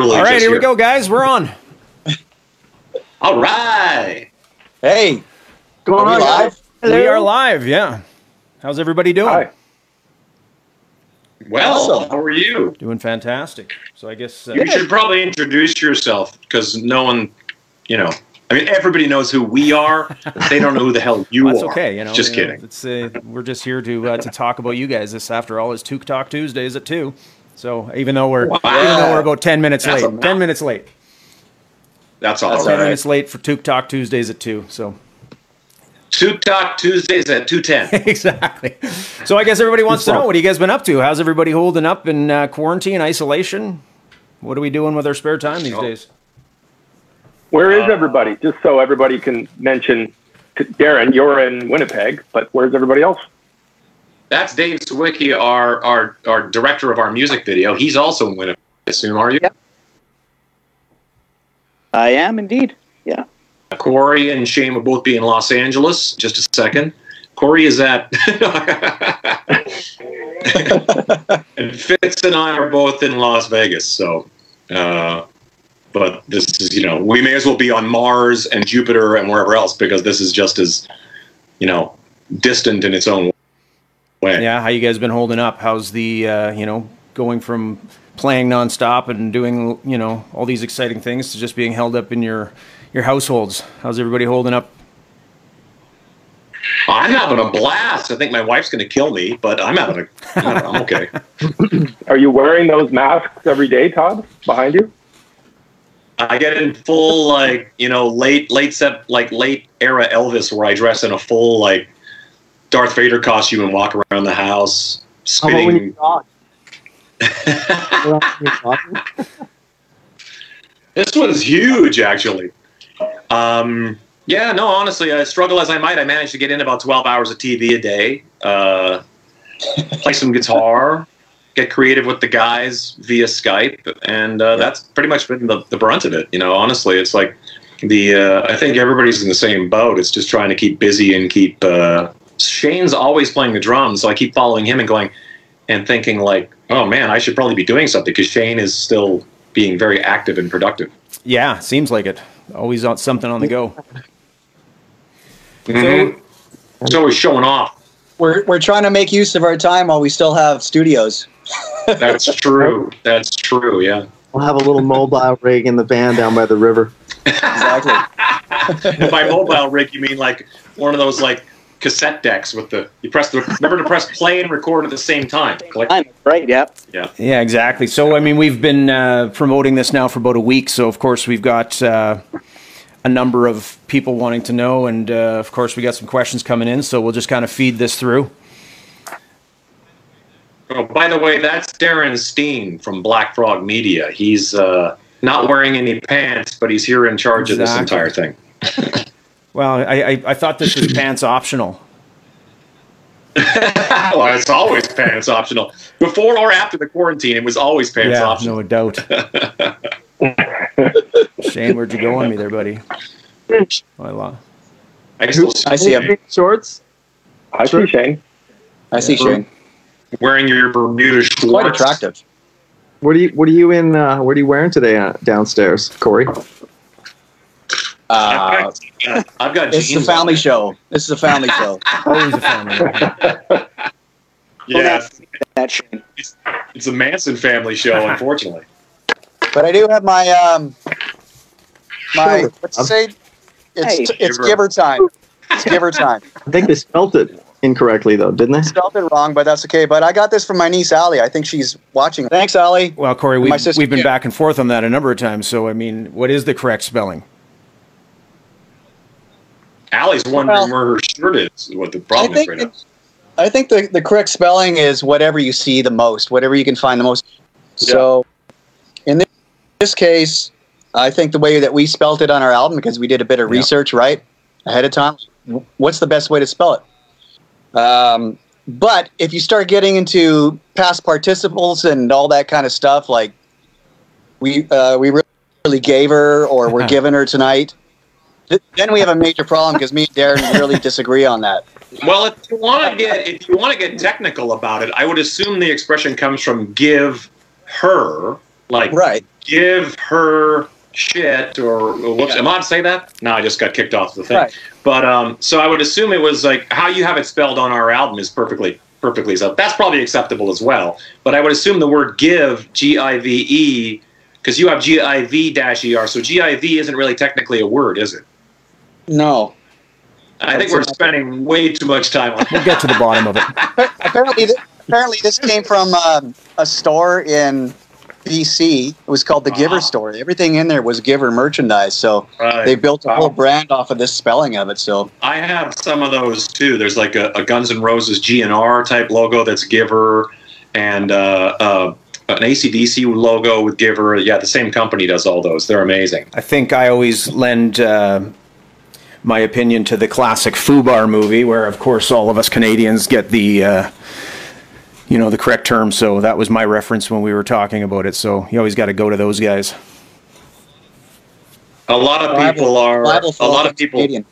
literally. All right, just here we go, guys. We're on. All right. Hey, Going on, we guys? live? We are live. Yeah. How's everybody doing? Hi. Well, Awesome. how are you? Doing fantastic. So I guess uh, You should probably introduce yourself because no one, you know, I mean, everybody knows who we are. but they don't know who the hell you that's are. okay. You know, just you know, kidding. It's uh, we're just here to uh, to talk about you guys. This, after all, is Toque Talk Tuesdays at two. So even though we're Wow. even though we're about ten minutes That's late, ten minutes late, That's all. That's ten all right. minutes late for Toque Talk Tuesdays at two. So Two Talk Tuesdays at two ten. exactly. So I guess everybody wants to know what you guys been up to. How's everybody holding up in uh, quarantine, isolation? What are we doing with our spare time these Oh. days? Where is Uh, everybody? Just so everybody can mention, to Darren, you're in Winnipeg, but where's everybody else? That's Dave Swiecicki, our, our our director of our music video. He's also in Winnipeg. I assume, are you? Yep. I am indeed. Yeah. Corey and Shane will both be in Los Angeles. Just a second. Corey is at. and Fitz and I are both in Las Vegas. So, uh, but this is, you know, we may as well be on Mars and Jupiter and wherever else because this is just as, you know, distant in its own way. Yeah, how you guys been holding up? How's the uh, you know going from playing nonstop and doing you know all these exciting things to just being held up in your your households? How's everybody holding up? I'm having a blast. I think my wife's going to kill me, but I'm having a. I'm okay. Are you wearing those masks every day, Todd, behind you? I get in full like you know late late set like late era Elvis where I dress in a full like Darth Vader costume and walk around the house How about when you How about when you this one's huge actually. Um, yeah, no, honestly, I struggle as I might. I managed to get in about twelve hours of TV a day. Uh, play some guitar, get creative with the guys via Skype, and uh, that's pretty much been the, the brunt of it. You know, honestly, it's like the uh, I think everybody's in the same boat. It's just trying to keep busy and keep. Uh, Shane's always playing the drums, so I keep following him and going and thinking like, oh man, I should probably be doing something because Shane is still being very active and productive. Yeah, seems like it. Always on something on the go. Mhm. He's always showing off. We're, we're trying to make use of our time while we still have studios. That's true. That's true. Yeah. We'll have a little mobile rig in the van down by the river. Exactly. And by mobile rig, you mean like one of those like cassette decks with the you press the remember to press play and record at the same time. Click. I'm right. Yep. Yeah, Yeah. exactly. So I mean, we've been uh, promoting this now for about a week. So of course we've got uh, a number of people wanting to know, and uh, of course we got some questions coming in. So we'll just kind of feed this through. Oh, by the way, that's Darren Steen from Black Frog Media. He's uh, not wearing any pants, but he's here in charge of this entire thing. Well, I, I, I thought this was pants optional. well, it's always pants optional. Before or after the quarantine, it was always pants yeah, optional. no doubt. Shane, where'd you go on me there, buddy? Oh, I lost. I still I see him. Shorts. I see Shane. I see Shane. wearing your Bermuda shorts. Quite attractive. What are you What are you in? Uh, what are you wearing today uh, downstairs, Corey? Uh, I've got, I've got this is a family show. This is a family show. Always a family. Yeah, That Shane. it's, it's a Manson family show, unfortunately. But I do have my um my what's it say? It's Hey. it's Giver. giver time. It's giver time. I think they spelt it incorrectly though, didn't they? Spelled it wrong, but that's okay. But I got this from my niece Allie. I think she's watching. Thanks, Allie. Well, Corey, we've, sister- we've been yeah. back and forth on that a number of times. So, I mean, what is the correct spelling? Allie's wondering Well, where her shirt is. What the problem is right now. I think the, the correct spelling is whatever you see the most, whatever you can find the most. So, in this, this case, I think the way that we spelt it on our album, because we did a bit of Yeah. research right ahead of time, what's the best way to spell it? Um, but if you start getting into past participles and all that kind of stuff, like we uh, we really gave her or we're giving her tonight, then we have a major problem because me and Darren really disagree on that. Well, if you want to get if you want to get technical about it, I would assume the expression comes from give her, like Right. give her shit or whoops. Am I to say that? No, I just got kicked off the thing. Right. But um, so I would assume it was like how you have it spelled on our album is perfectly perfectly so. That's probably acceptable as well. But I would assume the word give G I V E because you have G I V dash E R. So G I V isn't really technically a word, is it? No. I think we're spending way too much time on. it. We'll get to the bottom of it. apparently, th- apparently, this came from um, a store in BC. It was called the Giver Ah. Store. Everything in there was Giver merchandise. So Right. they built a Wow. whole brand off of this spelling of it. So I have some of those too. There's like a, a Guns N' Roses GNR type logo that's Giver, and uh, uh, an ACDC logo with Giver. Yeah, the same company does all those. They're amazing. I think I always lend uh, my opinion to the classic Fubar movie, where of course all of us Canadians get the, uh, you know, the correct term. So that was my reference when we were talking about it. So you always got to go to those guys. A lot of people are. A lot of people. Canadian.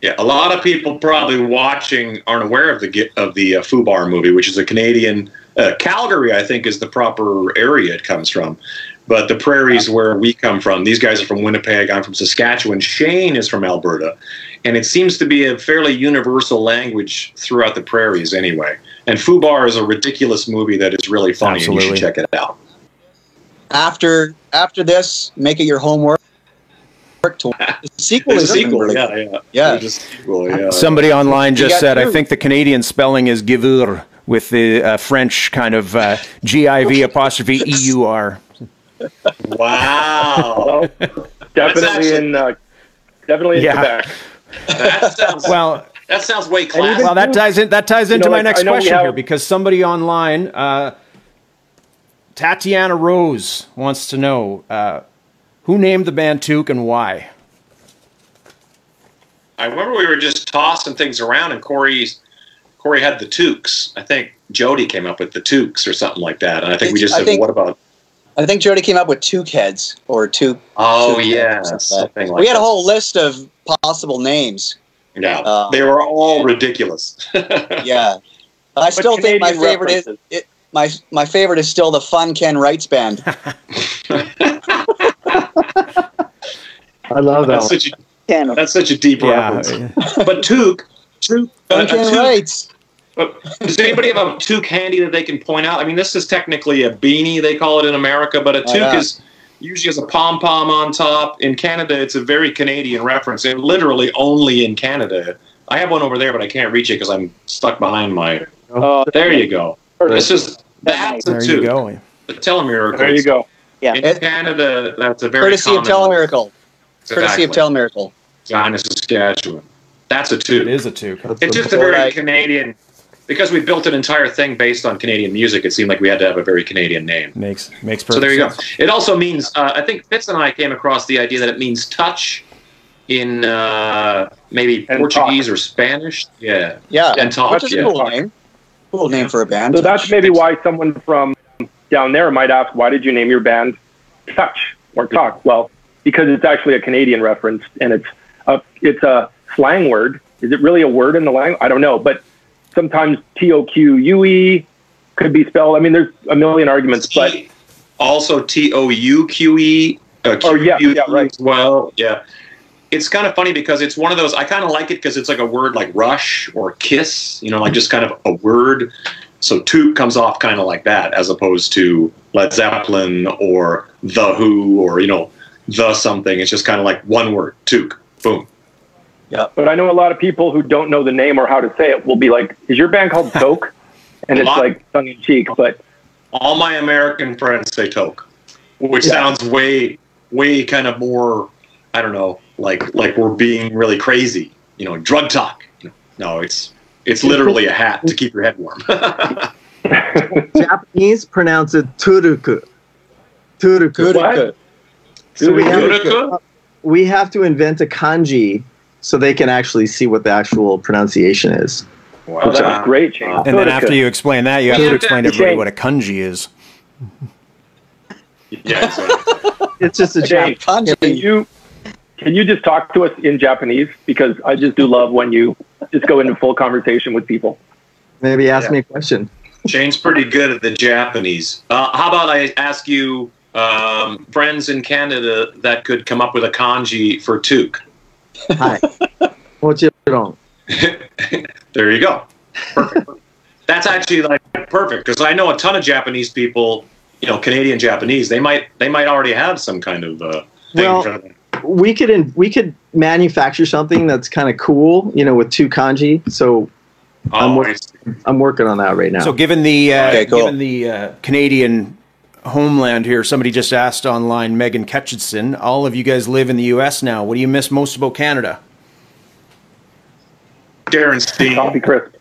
Yeah, a lot of people probably watching aren't aware of the gi- of the uh, Fubar movie, which is a Canadian. Uh, Calgary, I think, is the proper area it comes from. But the prairies where we come from, these guys are from Winnipeg. I'm from Saskatchewan. Shane is from Alberta, and it seems to be a fairly universal language throughout the prairies, anyway. And Fubar is a ridiculous movie that is really funny, and you should check it out. after after this, make it your homework. To, sequel is sequel, yeah, yeah, Yeah. Sequel, yeah. Somebody online just got said, I think the Canadian spelling is Giveur with the uh, French kind of uh, G I V apostrophe E U R. Wow, Well, definitely actually- in uh, definitely in Yeah. Quebec. that sounds Well, that sounds way classy. Well, that ties in. That ties into know, my like, next I know we question have- here because somebody online, uh, Tatiana Rose, wants to know uh, who named the band Toque and why. I remember we were just tossing things around, and Corey's Corey had the Tukes. I think Jody came up with the Tukes or something like that, and I think we just I said, think- "What about?" I think Jody came up with two heads or two. Oh two yeah, something something. like we had that. a whole list of possible names. Yeah, uh, they were all ridiculous. Yeah, I still think my Canadian favorite is it, my my favorite is still the Fun Ken Wrights band. I love that that's one. such a that's such a deep Yeah. reference. But Tuke, Tuke, uh, Fun a Ken Tuke- Wrights. But does anybody have a toque handy that they can point out? I mean, this is technically a beanie, they call it in America, but a Oh, toque is usually has a pom pom on top. In Canada, it's a very Canadian reference, and literally only in Canada. I have one over there, but I can't reach it because I'm stuck behind my. Uh, There you go. This is that's a There you toque. go. The Telemiracle. there you go. Yeah, In it, Canada, that's a very courtesy of common. Telemiracle. Courtesy of Exactly. Telemiracle. China, Saskatchewan. That's a It toque. is a Took. It's just a very Like- Canadian. Because we built an entire thing based on Canadian music, it seemed like we had to have a very Canadian name. Makes makes perfect So there you go. It also means, uh, I think Fitz and I came across the idea that it means touch in uh, maybe And Portuguese or Spanish. Yeah. Yeah, And talk, which is a yeah. cool name. Cool name for a band. So that's maybe why someone from down there might ask, why did you name your band Touch or Talk? Well, because it's actually a Canadian reference and it's a, it's a slang word. Is it really a word in the language? I don't know, but sometimes T O Q U E could be spelled. I mean, there's a million arguments, but T- also T O U Q E. uh, Oh, yeah, Q- yeah, right. Well, yeah. It's kind of funny because it's one of those. I kind of like it because it's like a word like rush or kiss. You know, like just kind of a word. So toque comes off kind of like that, as opposed to Led Zeppelin or the Who or you know the something. It's just kind of like one word, toque. Boom. But I know a lot of people who don't know the name or how to say it will be like, "Is your band called Toke?" and it's like tongue in cheek, but All my American friends say Toke, which Yeah. sounds way, way kind of more. I don't know, like like we're being really crazy. You know, drug talk. No, it's it's literally a hat to keep your head warm. Japanese pronounce it turuku. Turuku. What? So we have, Turuku? we have to invent a kanji so they can actually see what the actual pronunciation is. oh, that's a great, Shane. And then after you explain that, you have to explain to everybody what a kanji is. yeah, exactly. It's just a Shane, Japanese. can you can you just talk to us in Japanese because I just do love when you just go into full conversation with people. Maybe ask Yeah. me a question. Shane's pretty good at the Japanese. Uh, how about I ask you um, friends in Canada that could come up with a kanji for toque. Hi. Mochiron. there you go. Perfect. That's actually like perfect because I know a ton of Japanese people, you know, Canadian Japanese. They might they might already have some kind of uh, thing Well, for that. We could in, we could manufacture something that's kind of cool, you know, with two kanji. So I'm Oh, wor- I'm working on that right now. So, given the uh, Okay, cool. given the uh, Canadian homeland here, somebody just asked online, Megan Ketchison, all of you guys live in the U.S. now. What do you miss most about Canada? Darren Steen Coffee crisp.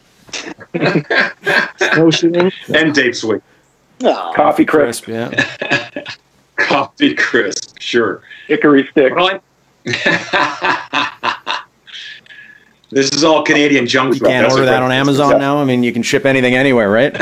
Snowshoeing. and Dave Swick. Aw. Coffee crisp. yeah. Coffee crisp, sure. Hickory stick. Well, I- this is all Canadian junk You can't order that on Amazon now. I mean, you can ship anything anywhere, right?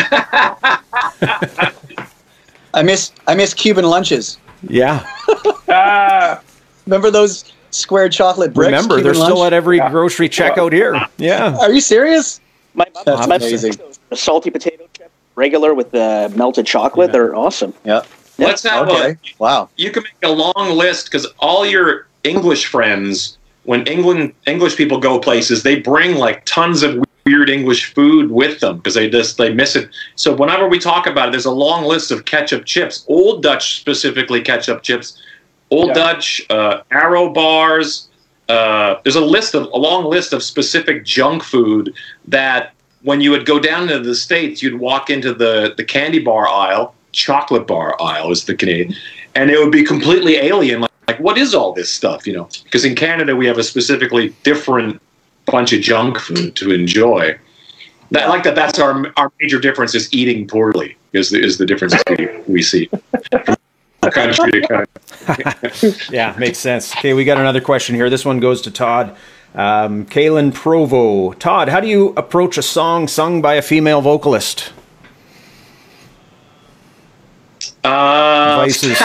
I miss I miss Cuban lunches. yeah. Ah, Remember those square chocolate bricks? Remember, Cuban they're still at every Yeah. grocery checkout here. Yeah. Are you serious? My, That's my amazing. The salty potato chip, regular with the melted chocolate, they're awesome. Yeah. Let's have Okay. a. Wow. You can make a long list because all your English friends, when England English people go places, they bring like tons of weird English food with them because they just they miss it. So whenever we talk about it, there's a long list of ketchup chips, Old Dutch specifically ketchup chips, Old Yeah. Dutch uh, Aero bars. Uh, there's a list of a long list of specific junk food that when you would go down to the states, you'd walk into the the candy bar aisle, chocolate bar aisle is the Canadian, and it would be completely alien. Like, like what is all this stuff? You know, because in Canada we have a specifically different bunch of junk food to enjoy. That, I like that. That's our our major difference is eating poorly is the, is the difference we, we see. Country to country. Yeah, makes sense. Okay, we got another question here. This one goes to Todd. Um, Kaylin Provo. Todd, how do you approach a song sung by a female vocalist? Uh, Vices.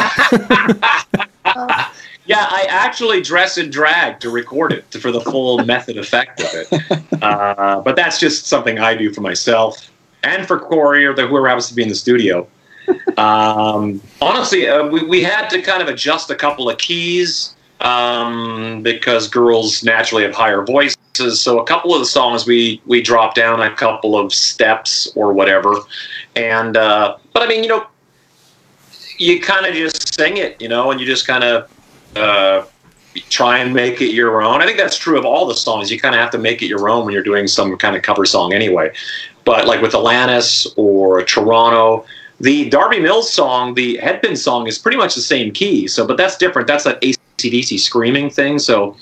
Yeah, I actually dress in drag to record it to, for the full method effect of it. Uh, but that's just something I do for myself and for Corey or the, whoever happens to be in the studio. Um, honestly, uh, we, we had to kind of adjust a couple of keys um, because girls naturally have higher voices. So a couple of the songs we we dropped down a couple of steps or whatever. And uh, but I mean, you know, you kind of just sing it, you know, and you just kind of uh, try and make it your own. I think that's true of all the songs. You kind of have to make it your own when you're doing some kind of cover song anyway. But like with Alanis or Toronto, the Darby Mills song, the Headpin song is pretty much the same key. So, but that's different. That's that ACDC screaming thing. So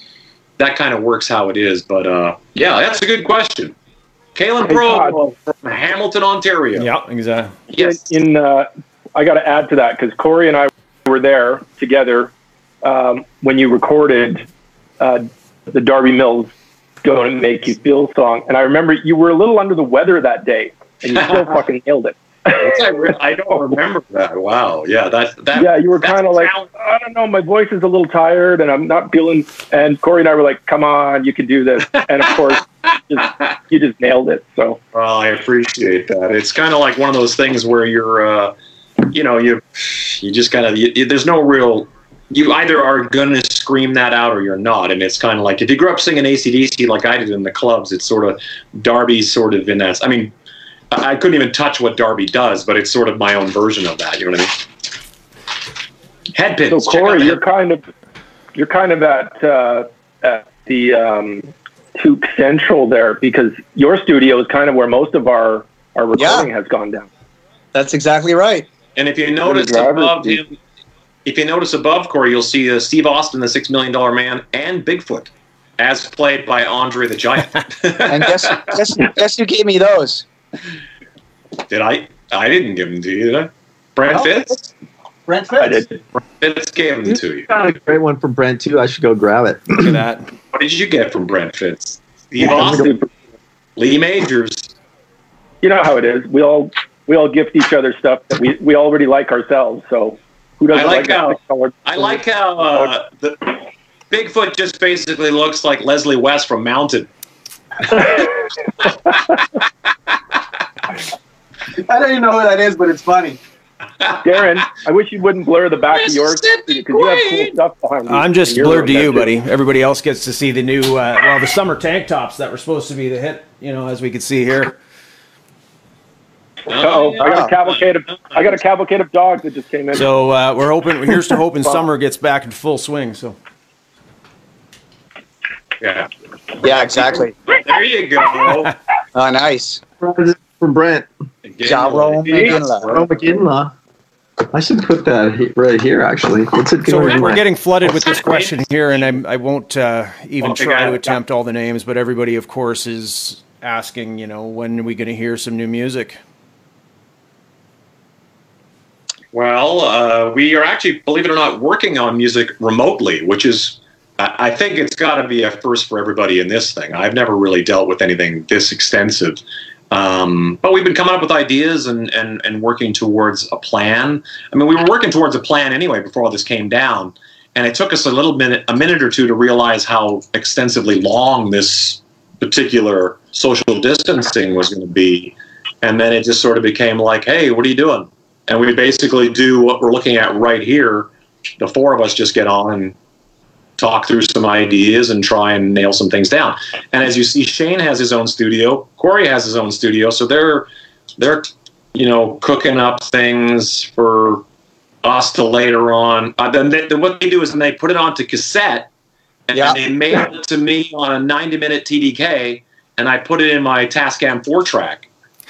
that kind of works how it is. But uh, yeah, that's a good question. Kaylin Hey, Pro from Hamilton, Ontario. yeah, exactly. Yes. in uh, I got to add to that because Corey and I were there together um, when you recorded uh, the Darby Mills "Go and Make You Feel" song, and I remember you were a little under the weather that day, and you still fucking nailed it. I, don't remember that. Wow. Yeah. That. that Yeah, you were kind of like. I don't know, my voice is a little tired, and I'm not feeling. And Corey and I were like, "Come on, you can do this!" And of course, just, you just nailed it. So Well, I appreciate that. It's kind of like one of those things where you're, uh, you know, you you just kind of there's no real. You either are gonna scream that out or you're not, and it's kind of like if you grew up singing ACDC like I did in the clubs, it's sort of Darby's sort of in that. I mean, I I couldn't even touch what Darby does, but it's sort of my own version of that. You know what I mean? Headpins. So Corey, you're kind of you're kind of at uh, at the um, Toque Central there because your studio is kind of where most of our our recording has gone down. That's exactly right. And if you the notice above seat. him, if you notice above Corey, you'll see uh, Steve Austin, the Six Million Dollar Man, and Bigfoot, as played by Andre the Giant. And guess guess guess who gave me those? did I? I didn't give them to you, did I? Brent Oh. Fitz. Brent I did. Brent Fitz gave them to you. Got a great one from Brent too. I should go grab it. Look at that. What did you get from Brent Fitz? Steve Yeah, Austin, super. Lee Majors. You know how it is. We all we all gift each other stuff that we, we already like ourselves. So who doesn't I like like, how- six-colored- I like how uh, the Bigfoot just basically looks like Leslie West from Mountain. I don't even know who that is, but it's funny. Darren, I wish you wouldn't blur the back of yours because you have cool stuff behind you. I'm just blurred to you, too. buddy. Everybody else gets to see the new, uh, well, the summer tank tops that were supposed to be the hit, you know, as we could see here. Uh-oh, I got a cavalcade of I got a cavalcade of dogs that just came in. So uh, we're hoping, here's to hoping summer gets back in full swing. So Yeah. Yeah, exactly. There you go. Oh, nice. From Brent. Jaro McGinley. Ro McGinley. I should put that right here, actually. What's it So we're, we're getting flooded with this question here, and I'm, I won't uh, even Oh, try to attempt all the names, but everybody, of course, is asking, you know, when are we going to hear some new music? Well, uh, we are actually, believe it or not, working on music remotely, which is, I think it's got to be a first for everybody in this thing. I've never really dealt with anything this extensive. Um, but we've been coming up with ideas and, and, and working towards a plan. I mean, we were working towards a plan anyway before all this came down. And it took us a little minute, a minute or two to realize how extensively long this particular social distancing was going to be. And then it just sort of became like, hey, what are you doing? And we basically do what we're looking at right here. The four of us just get on and talk through some ideas and try and nail some things down. And as you see, Shane has his own studio. Corey has his own studio, so they're they're you know cooking up things for us to later on. Uh, then, they, then what they do is then they put it onto cassette and, Yeah. they mail it to me on a 90 minute TDK, and I put it in my Tascam four track.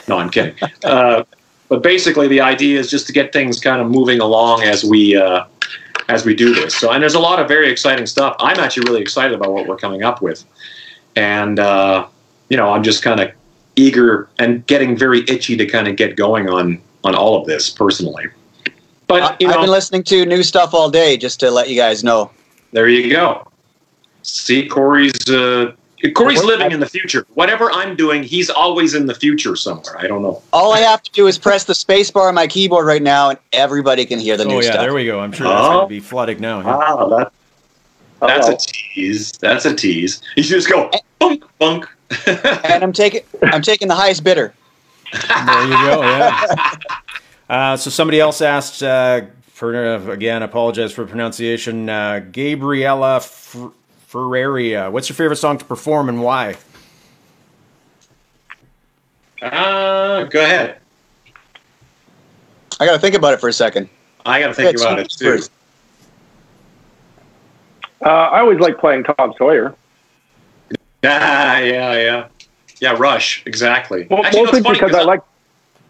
No, I'm kidding. Uh, but basically, the idea is just to get things kind of moving along as we uh, as we do this. So, and there's a lot of very exciting stuff. I'm actually really excited about what we're coming up with, and uh, you know, I'm just kind of eager and getting very itchy to kind of get going on on all of this personally. But you I've been listening to new stuff all day just to let you guys know. there you go. See, Corey's uh, Corey's living in the future. Whatever I'm doing, he's always in the future somewhere. I don't know. All I have to do is press the space bar on my keyboard right now, and everybody can hear the new stuff. Oh, yeah, there we go. I'm sure that's Oh. going to be flooding now. yeah. Wow, that, that's Uh-oh. a tease. That's a tease. You should just go bunk bunk. and I'm taking I'm taking the highest bidder. There you go. Yeah. Uh, so somebody else asked uh, for uh, again. Apologize for pronunciation. Uh, Gabriella F- Ferreria. What's your favorite song to perform and why? Uh, go ahead. I got to think about it for a second. I got to think Yeah, about it too. first. Uh, I always like playing Tom Sawyer. Yeah, yeah, yeah, yeah. Rush, exactly. Well, Actually, mostly it's because I like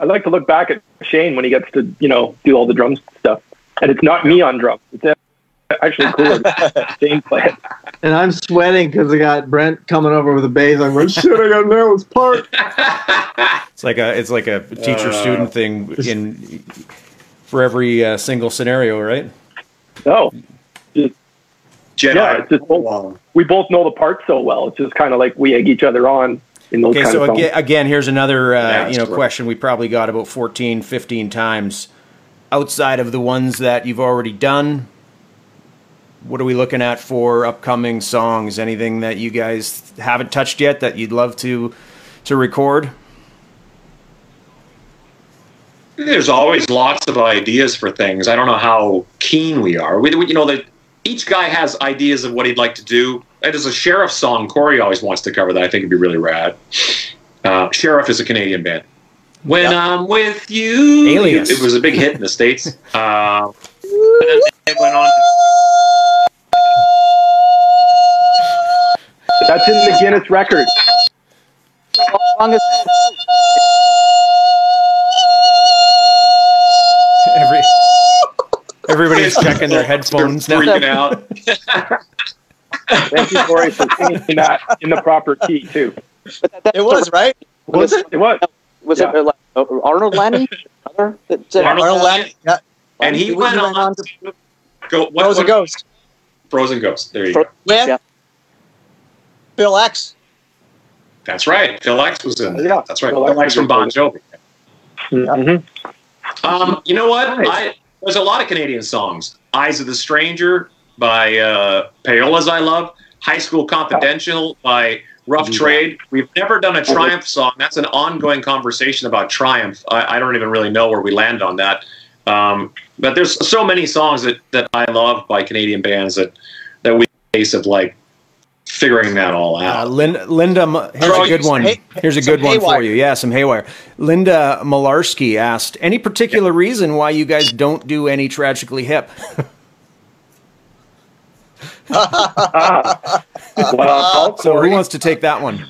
I like to look back at Shane when he gets to you know do all the drums stuff, and it's not me on drums. It's actually cooler to Shane play it. And I'm sweating because I got Brent coming over with a bass. I'm like, shit, I got to nail this part. It's like a it's like a teacher Uh, student thing in for every uh, single scenario, right? No, Jedi. Yeah, it's just both, we both know the parts so well. It's just kind of like we egg each other on in those Okay, so again, again, here's another uh, Yeah, you know that's right. question we probably got about 14, 15 times. Outside of the ones that you've already done, what are we looking at for upcoming songs? Anything that you guys haven't touched yet that you'd love to to record? There's always lots of ideas for things. I don't know how keen we are. We, you know, that each guy has ideas of what he'd like to do. There's a sheriff song Corey always wants to cover that I think would be really rad. Uh, sheriff is a Canadian band. When I'm with you, Alias. It, was a big hit in the states. Uh, and then it went on. That's in the Guinness record. Longest- Every everybody's checking their headphones now. freaking out. Thank you, Corey, for singing that in the proper key too. It was right. Was it? It was. Was Yeah. it uh, like, Arnold Lanni? Brother that said- Arnold Arnold Lanni. Yeah. and he He went went on on to go. What, Frozen what- Ghost. Frozen Ghost. There you Fro- go. With Yeah. Phil X. That's right. Phil X was in. there. Yeah, That's right. Phil Phil X X from Bon Jovi. Mhm. Um, you know what? Nice. I, there's a lot of Canadian songs. Eyes of the Stranger by uh, Payolas, I love. High School Confidential by Rough Trade. We've never done a Triumph song. That's an ongoing conversation about Triumph. I, I don't even really know where we land on that. Um, but there's so many songs that, that I love by Canadian bands that that we case of like figuring that all Uh, out. Lin- Linda, M- here's Throw a good one. hay- Here's a good one for you. Yeah, some haywire. Linda Malarski asked, any particular reason why you guys don't do any tragically hip? Well, So who wants to take that one?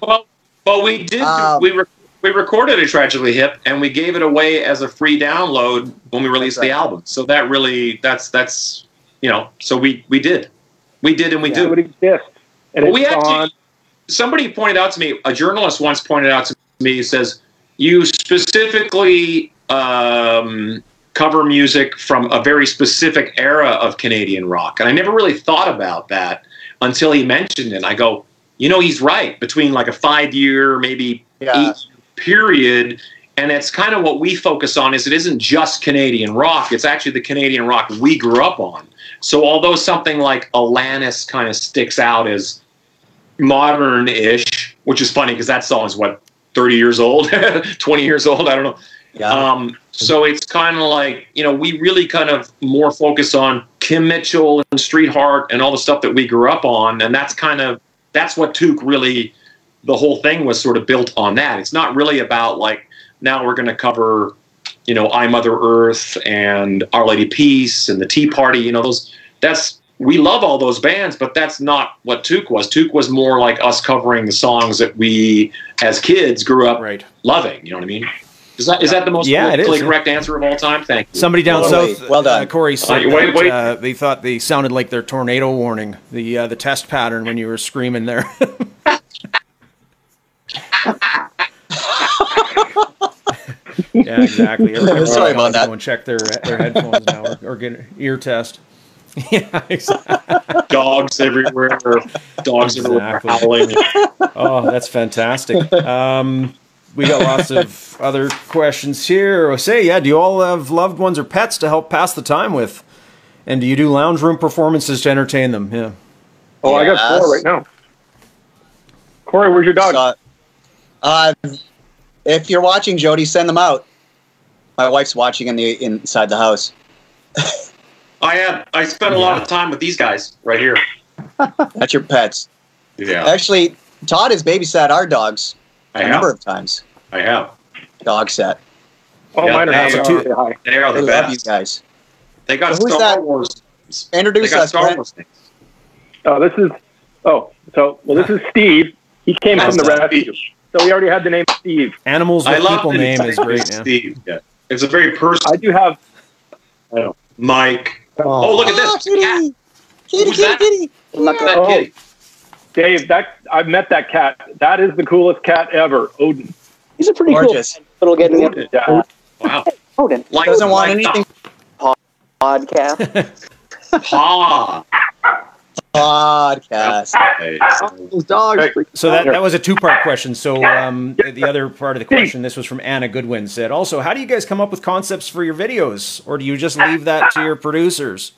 Well, well, we did. Um, we re- we recorded a tragically hip, and we gave it away as a free download when we released That's the album. So that really, that's that's you know, so we we did, we did, and we it do. would exist. And Well, we actually, on. somebody pointed out to me, a journalist once pointed out to me, he says, you specifically um, cover music from a very specific era of Canadian rock. And I never really thought about that until he mentioned it. I go, you know, he's right. Between like a five year, maybe Yeah. eight period. And it's kind of what we focus on is it isn't just Canadian rock. It's actually the Canadian rock we grew up on. So although something like Alanis kind of sticks out as modern-ish, which is funny because that song is what 30 years old, 20 years old, I don't know. Yeah. Um, so it's kind of like you know we really kind of more focus on Kim Mitchell and Street Heart and all the stuff that we grew up on, and that's kind of that's what Toque really the whole thing was sort of built on that. It's not really about like now we're going to cover you know I Mother Earth and Our Lady Peace and the Tea Party. You know those that's we love all those bands, but that's not what Toque was. Toque was more like us covering the songs that we as kids grew up Right. loving. You know what I mean? Is that is that the most Yeah, politically correct answer of all time? Thank you. Somebody down Totally. south, Well done. Uh, Corey said Uh, wait, that, wait. Uh, they thought they sounded like their tornado warning, the uh, the test pattern when you were screaming there. yeah, exactly. Everybody's Sorry gotta about that. Go and check their their headphones now, or, or get an ear test. yeah, exactly. dogs everywhere, dogs everywhere howling. Oh, that's fantastic. Um, we got lots of other questions here. Say, yeah, do you all have loved ones or pets to help pass the time with? And do you do lounge room performances to entertain them? Yeah. Oh, I got four right now. Corey, where's your dog? So, uh, if you're watching, Jody, send them out. My wife's watching in the inside the house. I have. I spent a lot of time with these guys right here. That's your pets. Yeah, Actually, Todd has babysat our dogs I a number of times. I have. Dog set. oh, Yeah, mine are that's happy. a I'll say hi. They are They the love you guys. They got Who's Star that? Wars. They Introduce us, Star Wars things. Oh, this is. Oh, so well, this is Steve. He came from the That's refuge, so we already had the name Steve. Animals I love people name is great. Yeah. Steve. Yeah. It's a very personal. I do have. I don't. Mike. Oh. oh, look at Oh, this. kitty. Cat. Kitty, Who's kitty, that? kitty. Look at that Oh. kitty. Dave, that I've met that cat. That is the coolest cat ever, Odin. He's a pretty Gorgeous. cool little getting up. Yeah. Wow. Odin Like, Doesn't want like anything. podcast. Paw. Podcast. Those dogs. So that, that was a two part question. So um, the other part of the question, this was from Anna Goodwin, said also, how do you guys come up with concepts for your videos, or do you just leave that to your producers?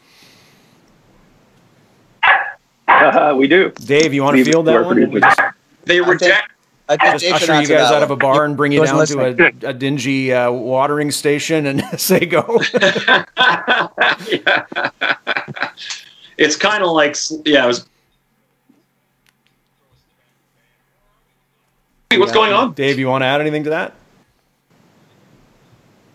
Uh, we do. Dave, you want to Leave field that one? We just, They I think- reject. I think just usher you guys that out of a bar and bring you wasn't down to a, a dingy uh, watering station and say go. yeah. It's kind of like yeah. It was. Hey, What's going on? Dave, you want to add anything to that?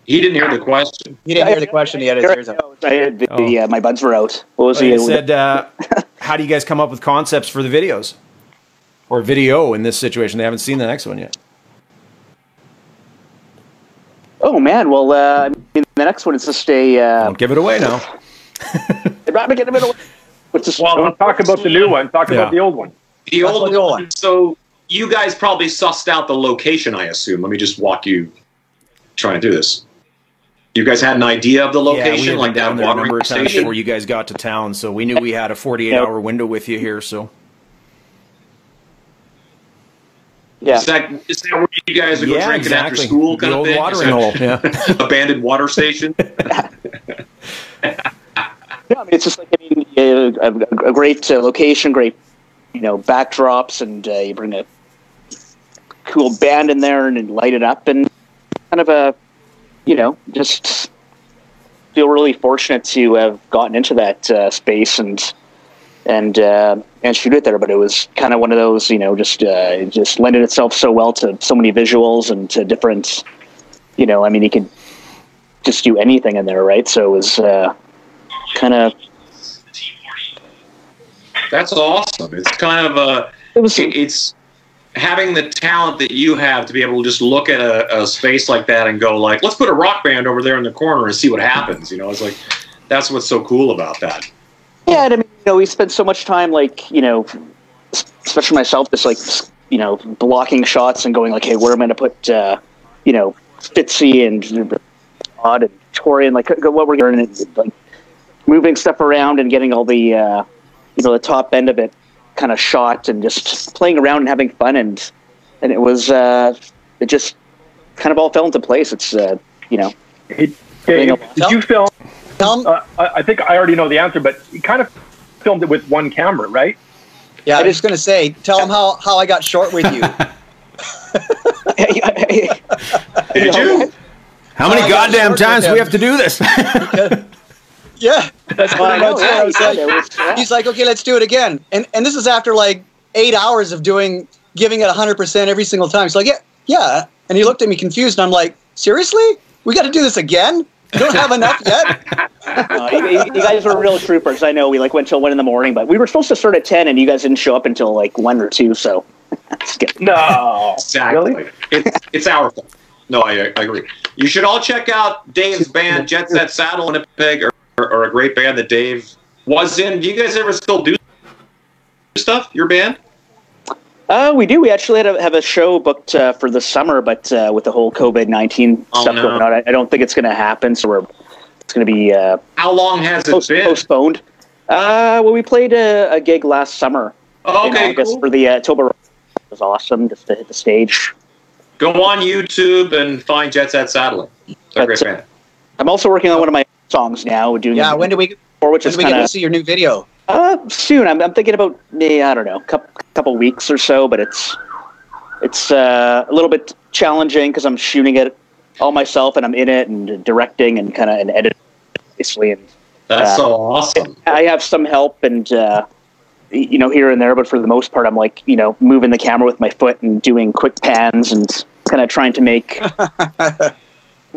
He didn't hear the question. He didn't hear the question. He had his ears up. I the, Oh. uh, my buds were out. What was Like the? I said, uh, how do you guys come up with concepts for the videos? Or video in this situation? They haven't seen the next one yet. oh man, well, uh, I mean, the next one is just a. Uh, Don't give it away now. I'd rather get a bit of. What's this? Well, Don't talk about the new one. Talk Yeah. about the old one. The That's old the old one. one. So you guys probably sussed out the location. I assume. Let me just walk you. Trying to do this. You guys had an idea of the yeah, we location, had like down that there a watering number of times station. before you guys got to town, so we knew we had a 48 hour window with you here. So Yeah. Is that is that where you guys would go yeah, drinking after exactly. school the kind of old thing? Watering hole. Yeah. abandoned water station. Yeah, I mean, it's just like I mean, a, a great uh, location, great you know backdrops, and uh, you bring a cool band in there and, and light it up, and kind of a you know, just feel really fortunate to have gotten into that uh, space and and uh, and shoot it there. But it was kind of one of those, you know, just uh, just lended itself so well to so many visuals and to different, you know, I mean, you could just do anything in there, right? So it was uh, kind of That's awesome. It's kind of a. it was It's having the talent that you have to be able to just look at a, a space like that and go like, let's put a rock band over there in the corner and see what happens. You know, it's like that's what's so cool about that. Yeah, and I mean, you know, we spent so much time, like, you know, especially myself, just like, you know, blocking shots and going like, hey, where am I going to put, uh, you know, Fitzy and Odd and Torian, like, what we're doing, and, like, moving stuff around and getting all the, uh, you know, the top end of it kind of shot and just playing around and having fun, and and it was, uh, it just kind of all fell into place. It's, uh, you know, Hey, Dave, did you film? Tell 'em- Uh, I I think I already know the answer, but you kind of filmed it with one camera, right? yeah, I was going to say, tell them how, how I got short with you. Did you? How many I got goddamn times we have to do this? yeah, that's Well, I know, yeah, I was like, yeah. he's like, okay, let's do it again. And and this is after like eight hours of doing, giving it hundred percent every single time. He's like, yeah, yeah. And he looked at me confused, and I'm like, seriously? We got to do this again? You don't have enough yet? Uh, you, you- you guys were real troopers. I know we like went till one in the morning, but we were supposed to start at ten, and you guys didn't show up until like one or two. So it's good. No. Exactly. Really? It's it's our fault. No, I, I agree. You should all check out Dave's band, Jet Set Satellite, Winnipeg, or, or, a great band that Dave was in. Do you guys ever still do stuff? Your band? Uh, we do. We actually had a, have a show booked uh, for the summer, but uh, with the whole COVID nineteen Oh, stuff no. going on, I, I don't think it's going to happen. So we're it's going to be uh, How long has it been? postponed. Uh, well, we played a, a gig last summer Oh, in okay, August cool. for the uh, October. It was awesome just to hit the stage. Go on YouTube and find Jet Set Satellite. They're a great band. I'm also working on one of my songs now. Doing yeah. When do we? for which When is do we get to see your new video? Uh, soon. I'm, I'm thinking about eh, I don't know, couple couple weeks or so. But it's it's uh, a little bit challenging because I'm shooting it all myself and I'm in it and directing and kind of and editing basically. And That's Uh, so awesome. I have some help and uh, you know here and there, but for the most part, I'm like you know moving the camera with my foot and doing quick pans and kind of trying to make.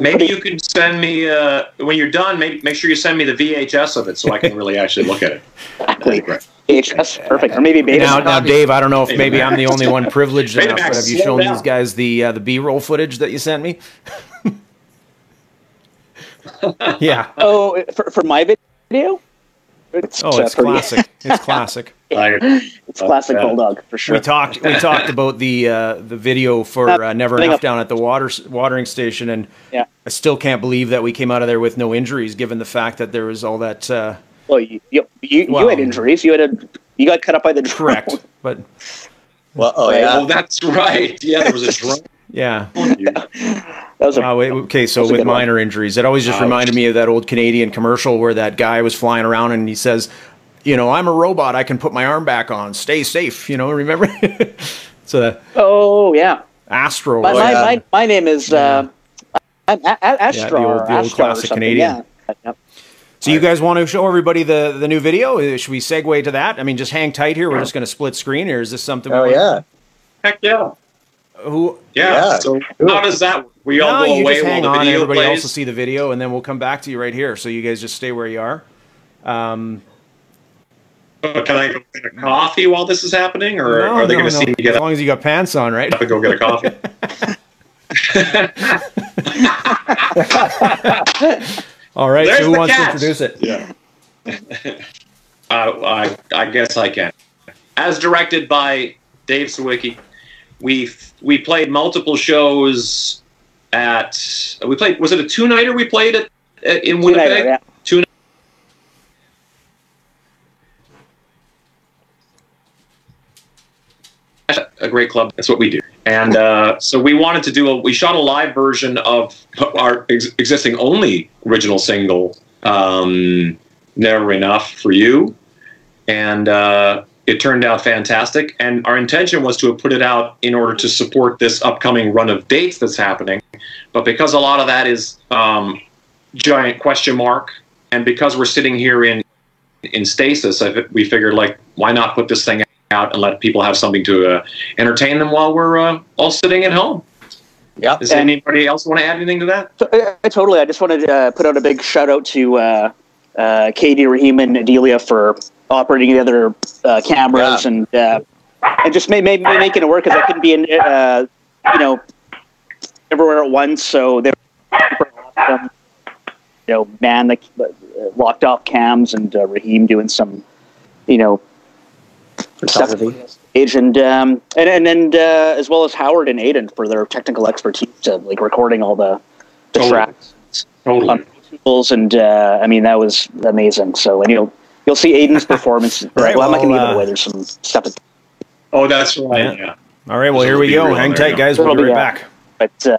Maybe you can send me uh, when you're done. Make make sure you send me the VHS of it so I can really actually look at it. That'd be. VHS, perfect, or maybe beta. now, now, Dave, I don't know if maybe I'm the only one privileged Wait enough, but have you shown down. these guys the uh, the B-roll footage that you sent me? yeah. oh, for, for my video. It's, Oh, uh, it's classic. It's classic. It's classic Yeah. bulldog for sure. We talked. We talked about the uh, the video for uh, Never Enough up- down at the water watering station, and Yeah. I still can't believe that we came out of there with no injuries, given the fact that there was all that. Uh, Well, you you, you, you had injuries. You had a you got cut up by the drone. correct, but Well, oh oh, yeah. that's right. Yeah, there was a drone. Yeah. That was a wait, okay, so That's a with good one. minor injuries, it always just Ouch. reminded me of that old Canadian commercial where that guy was flying around and he says, "You know, I'm a robot. I can put my arm back on. Stay safe." You know, remember? so the oh yeah. Astro. My, my, my, my name is uh, I'm A- A- Astra. the old- the old Astra classic Canadian. Yeah. Yep. So you guys want to show everybody the the new video? Uh, Should we segue to that? I mean, just hang tight here. We're just going to split screen, or is this something? we Oh want- yeah. Heck yeah. Who? Yeah. Yeah. So how does that? work? We all go away just while hang the on. video Everybody else plays. will see the video, and then we'll come back to you right here. So you guys just stay where you are. Um, Can I go get a coffee while this is happening, or no, are they no, going to no. see me get As long as you got pants on, right? and go get a coffee? All right. There's so who wants catch. to introduce it? Yeah. uh, I, I guess I can. As directed by Dave Swiecicki, we we played multiple shows at. We played. Was it a two nighter we played at, at in Winnipeg? Two-nighter, yeah. Two. A great club. That's what we do. And uh, so we wanted to do a. We shot a live version of our ex- existing only original single, um, "Never Enough for You," and uh, it turned out fantastic. And our intention was to have put it out in order to support this upcoming run of dates that's happening. But because a lot of that is um, giant question mark, and because we're sitting here in in stasis, I, we figured like why not put this thing out and let people have something to uh, entertain them while we're uh, all sitting at home. Yeah. Does anybody else want to add anything to that? Uh, totally. I just wanted to uh, put out a big shout out to uh, uh, Katie, Raheem, and Adelia for operating the other uh, cameras Yeah. and uh, and just ma- ma- ma- making it work because I couldn't be in uh, you know everywhere at once. So they were super awesome. You know, man, the uh, locked off cams and uh, Raheem doing some you know stuff Photography. stage and um, and and, and uh, as well as Howard and Aiden for their technical expertise to like recording all the the Totally. tracks Totally. on tools and uh, I mean that was amazing. So and you'll you'll see Aiden's performance. right, well, I'm not going to well, give it uh, away. There's some stuff, that- Oh, that's right. Yeah. Yeah. All right, well, So here we go. Hang tight, guys. We'll be right uh, back. but. Uh,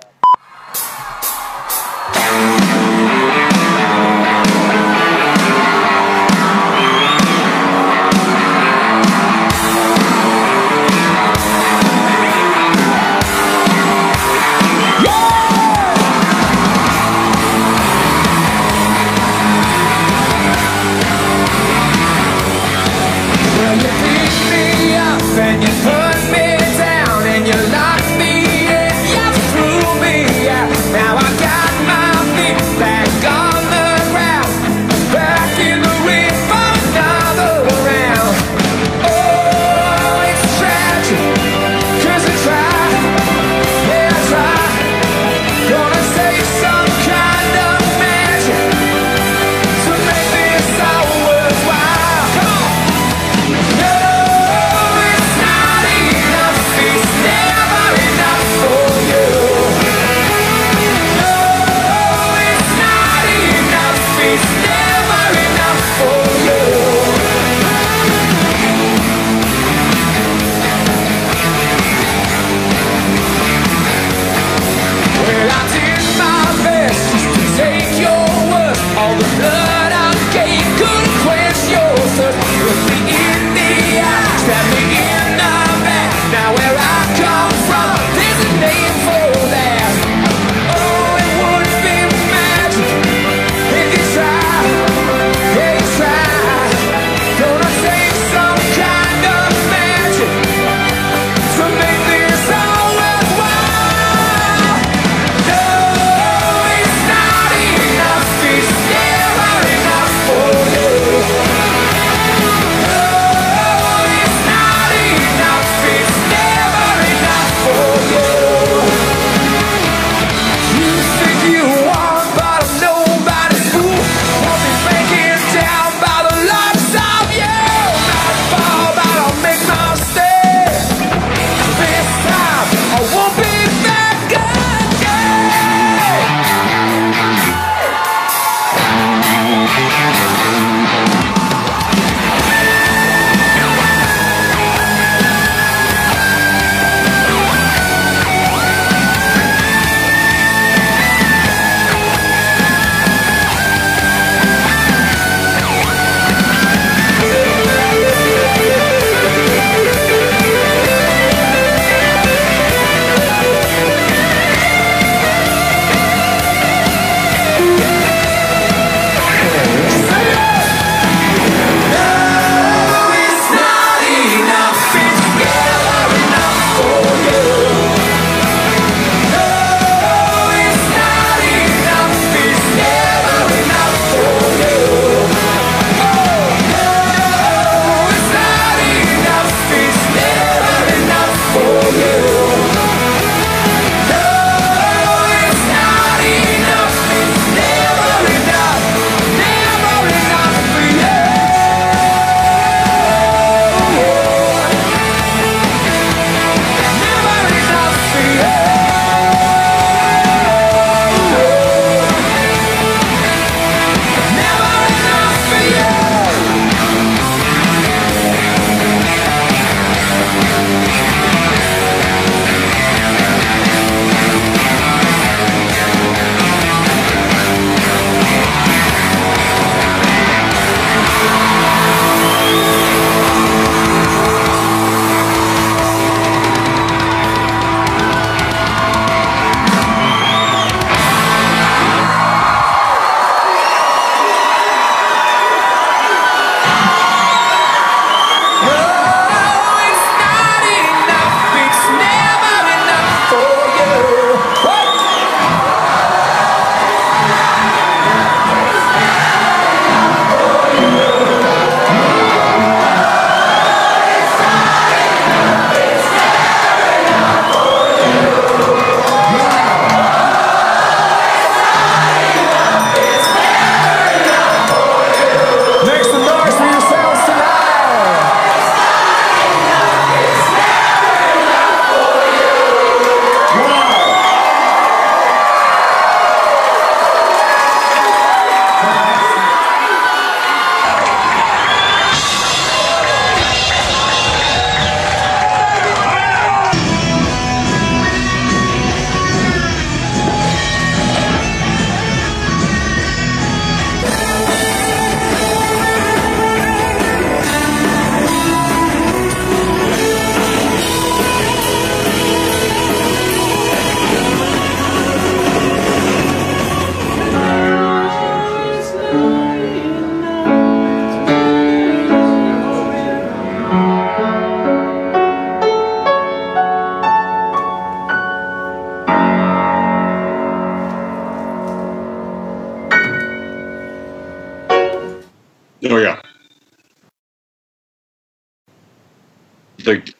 the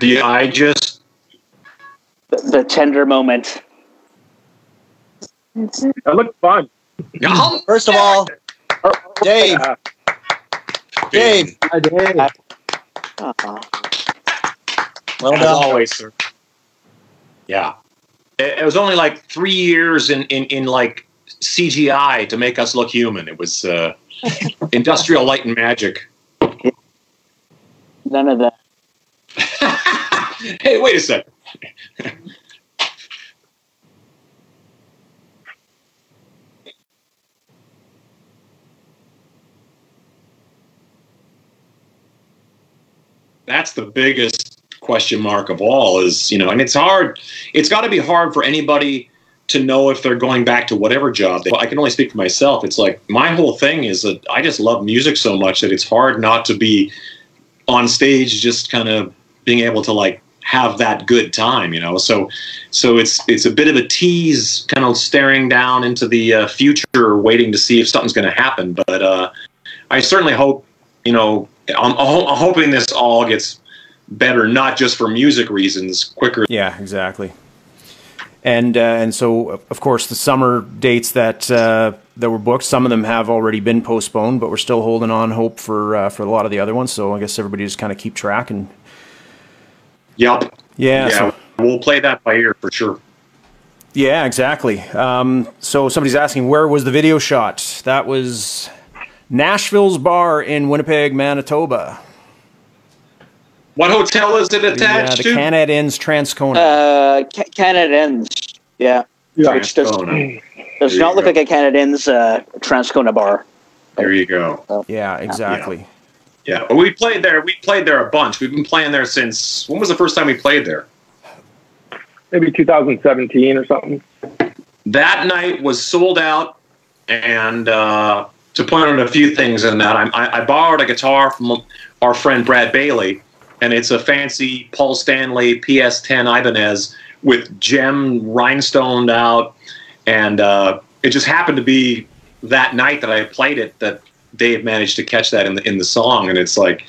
the I just The, the tender moment. That looked fun. Oh, First of all, Dave, Dave, Hi, Dave. Aw. well as done. always, sir. Yeah, it, it was only like three years in, in in like CGI to make us look human. It was uh, industrial light and magic. None of that. hey, wait a second. That's the biggest question mark of all is, you know, and it's hard. It's got to be hard for anybody to know if they're going back to whatever job. They, I can only speak for myself. It's like my whole thing is that I just love music so much that it's hard not to be on stage just kind of being able to like have that good time you know so so it's it's a bit of a tease kind of staring down into the uh, future waiting to see if something's going to happen but uh, i certainly hope you know I'm, I'm hoping this all gets better not just for music reasons quicker Yeah, exactly. And uh, and so of course the summer dates that uh, that were booked, some of them have already been postponed, but we're still holding on hope for uh, for a lot of the other ones. So I guess everybody just kind of keep track and yep yeah, yeah so- we'll play that by ear for sure yeah, exactly. Um, so somebody's asking where was the video shot? That was Nashville's bar in Winnipeg, Manitoba. what hotel is it attached the to Canad Inns Transcona. Uh, Ca- Canad Inns. Yeah. Yeah. Which does, Transcona. does There not you look go. like a Canadian's uh, Transcona bar. there you go yeah, exactly. yeah but we played there we played there a bunch we've been playing there since when was the first time we played there Maybe 2017 or something. that night was sold out and uh, to point out a few things in that I, I, I borrowed a guitar from our friend brad bailey and it's a fancy paul stanley ps10 ibanez with gem rhinestoned out and uh, it just happened to be that night that i played it that dave managed to catch that in the, in the song and it's like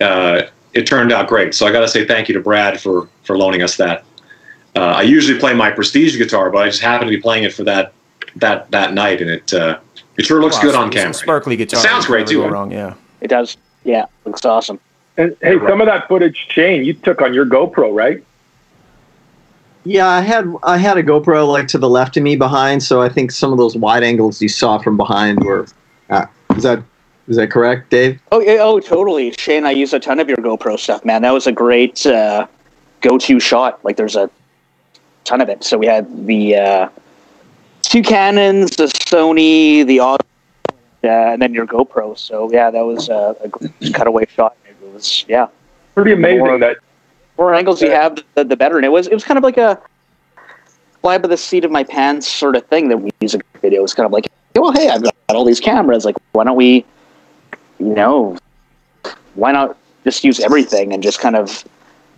uh, it turned out great so i got to say thank you to brad for for loaning us that uh, I usually play my prestige guitar, but I just happened to be playing it for that that that night, and it uh, it sure looks Wow, good on camera. Sparkly guitar. It sounds you great, too, go huh? Wrong, yeah. It does. Yeah, looks awesome. And hey, some of that footage, Shane, you took on your GoPro, right? Yeah, I had I had a GoPro like to the left of me behind, so I think some of those wide angles you saw from behind were. Uh, is that is that correct, Dave? Oh, yeah, oh, totally. Shane, I use a ton of your GoPro stuff, man. That was a great uh, go-to shot. Like, there's a ton of it. So we had the uh, two Canons, the Sony, the Oz, uh, and then your GoPro. So yeah, that was uh, a great cutaway shot. It was yeah. Pretty amazing More- that more angles you have, the, the better. And it was it was kind of like a fly by the seat of my pants sort of thing that we music video. It was kind of like, well, hey, I've got all these cameras. Like, why don't we, you know, why not just use everything and just kind of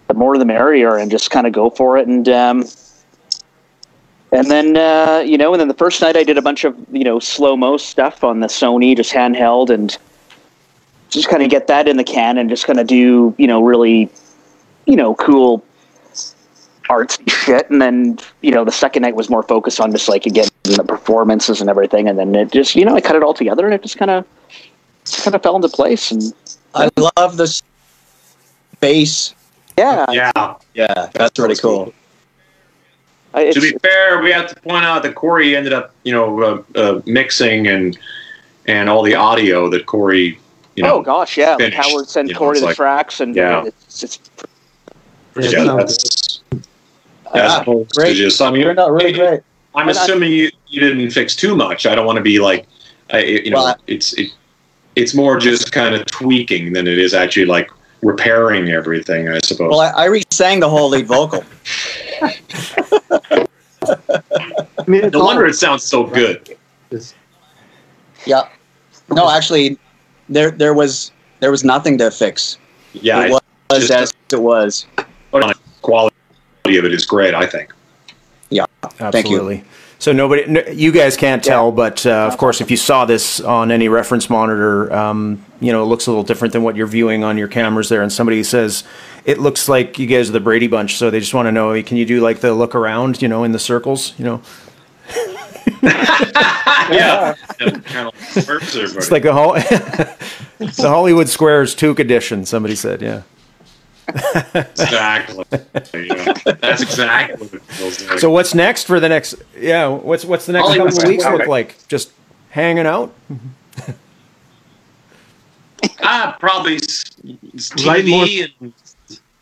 the more the merrier and just kind of go for it and um, and then uh, you know, and then the first night I did a bunch of you know slow mo stuff on the Sony, just handheld and just kind of get that in the can and just kind of do you know really you know, cool artsy shit. And then, you know, the second night was more focused on just like again the performances and everything. And then it just, you know, I cut it all together and it just kind of, kind of fell into place. And I love this bass. yeah, Yeah. Yeah, that's really cool. I- To be fair, we have to point out that Corey ended up, you know, uh, uh, mixing and and all the audio that Corey, you know, oh gosh, yeah. Like finished, Howard sent you know, Corey the like- tracks and Yeah. it's, it's yeah, that's that's Ah, great. prestigious. I mean, Turned out really great. I'm And I- assuming you, you didn't fix too much. I don't want to be like, I, you know, Well, it's it, it's more just kind of tweaking than it is actually like repairing everything. I suppose. Well, I, I re-sang the whole lead vocal. I mean, no wonder it sounds so good. Yeah. No, actually, there there was there was nothing to fix. Yeah, it it, was just- as it was. quality of it is great. I think. Thank you. Absolutely. So nobody, n- you guys can't tell, but uh, of course, if you saw this on any reference monitor, um, you know, it looks a little different than what you're viewing on your cameras there. And somebody says it looks like you guys are the Brady Bunch, so they just want to know, can you do like the look around, you know, in the circles, you know? yeah. kind of hurts everybody. It's like the Hol- the Hollywood Squares Toque edition. Somebody said, yeah. Exactly. Yeah. That's exactly what it feels like. So what's next for the next? Yeah, what's what's the next Hollywood couple of weeks look like? Just hanging out? Ah, probably s- s- Write more- TV and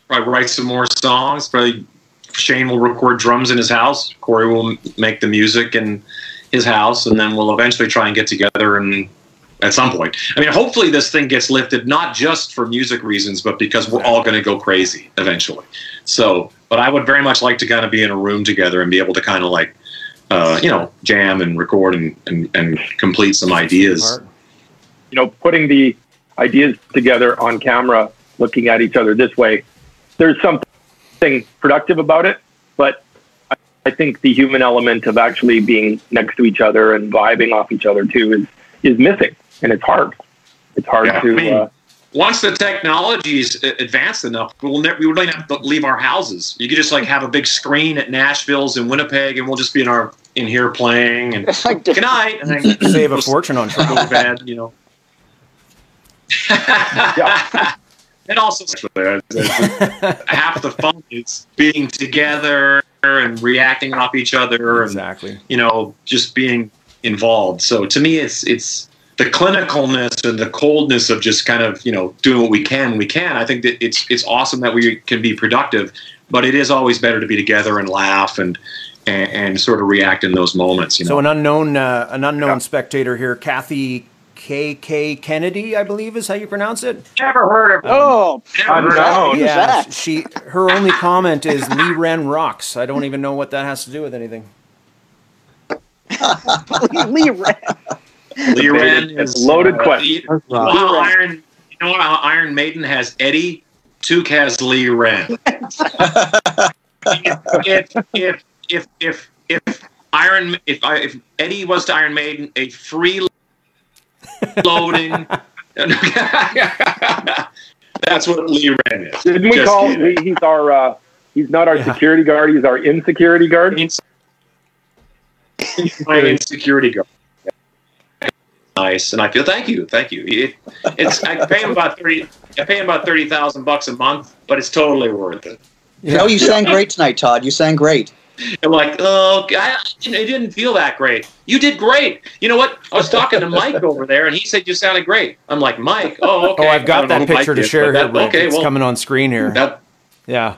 probably write some more songs. Probably Shane will record drums in his house. Corey will make the music in his house, and then we'll eventually try and get together and at some point. I mean, hopefully this thing gets lifted not just for music reasons, but because we're all going to go crazy eventually. So, but I would very much like to kind of be in a room together and be able to kind of like, uh, you know, jam and record and, and, and complete some ideas. you know, putting the ideas together on camera, looking at each other this way, there's something productive about it. But I, think the human element of actually being next to each other and vibing off each other too is is missing, and it's hard. It's hard Yeah, I to. mean, uh, once the technology's a- advanced enough, we'll never, we wouldn't have to leave our houses. You could just like have a big screen at Nashville's and Winnipeg, and we'll just be in our in here playing and It's like good night, and then Save a fortune on go travel. to bed. You know. yeah. And also, half the fun is being together and reacting off each other, and Exactly. you know, just being involved. So to me, it's it's the clinicalness and the coldness of just kind of you know doing what we can we can. I think that it's it's awesome that we can be productive, but it is always better to be together and laugh and and, and sort of react in those moments. You know, So an unknown, uh, an unknown spectator here, Kathy K K Kennedy, I believe is how you pronounce it. never heard of Oh, unknown. Who's yeah, she. Her only comment is Lee Ren rocks. I don't even know what that has to do with anything. Lee Ren. Lee Ren is loaded uh, question. You know how Iron, you know how Iron Maiden has Eddie, Toque has Lee Ren. if, if if if if Iron if I if Eddie was to Iron Maiden a free loading. That's what Lee Ren is. didn't we Just call? kidding. He, he's our. Uh, he's not our Yeah. security guard. He's our insecurity guard. Ins- my insecurity guard. Nice, and I feel thank you, thank you. It, it's I pay him about thirty. I pay him about thirty thousand bucks a month, but it's totally worth it. You know, you sang great tonight, Todd. You sang great. I'm like, oh, I, it didn't feel that great. You did great. You know what? I was talking to Mike over there, and he said you sounded great. I'm like, Mike, oh, okay. Oh, I've got that who Mike picture to share but here. that- okay, it's well, coming on screen here. that, yeah.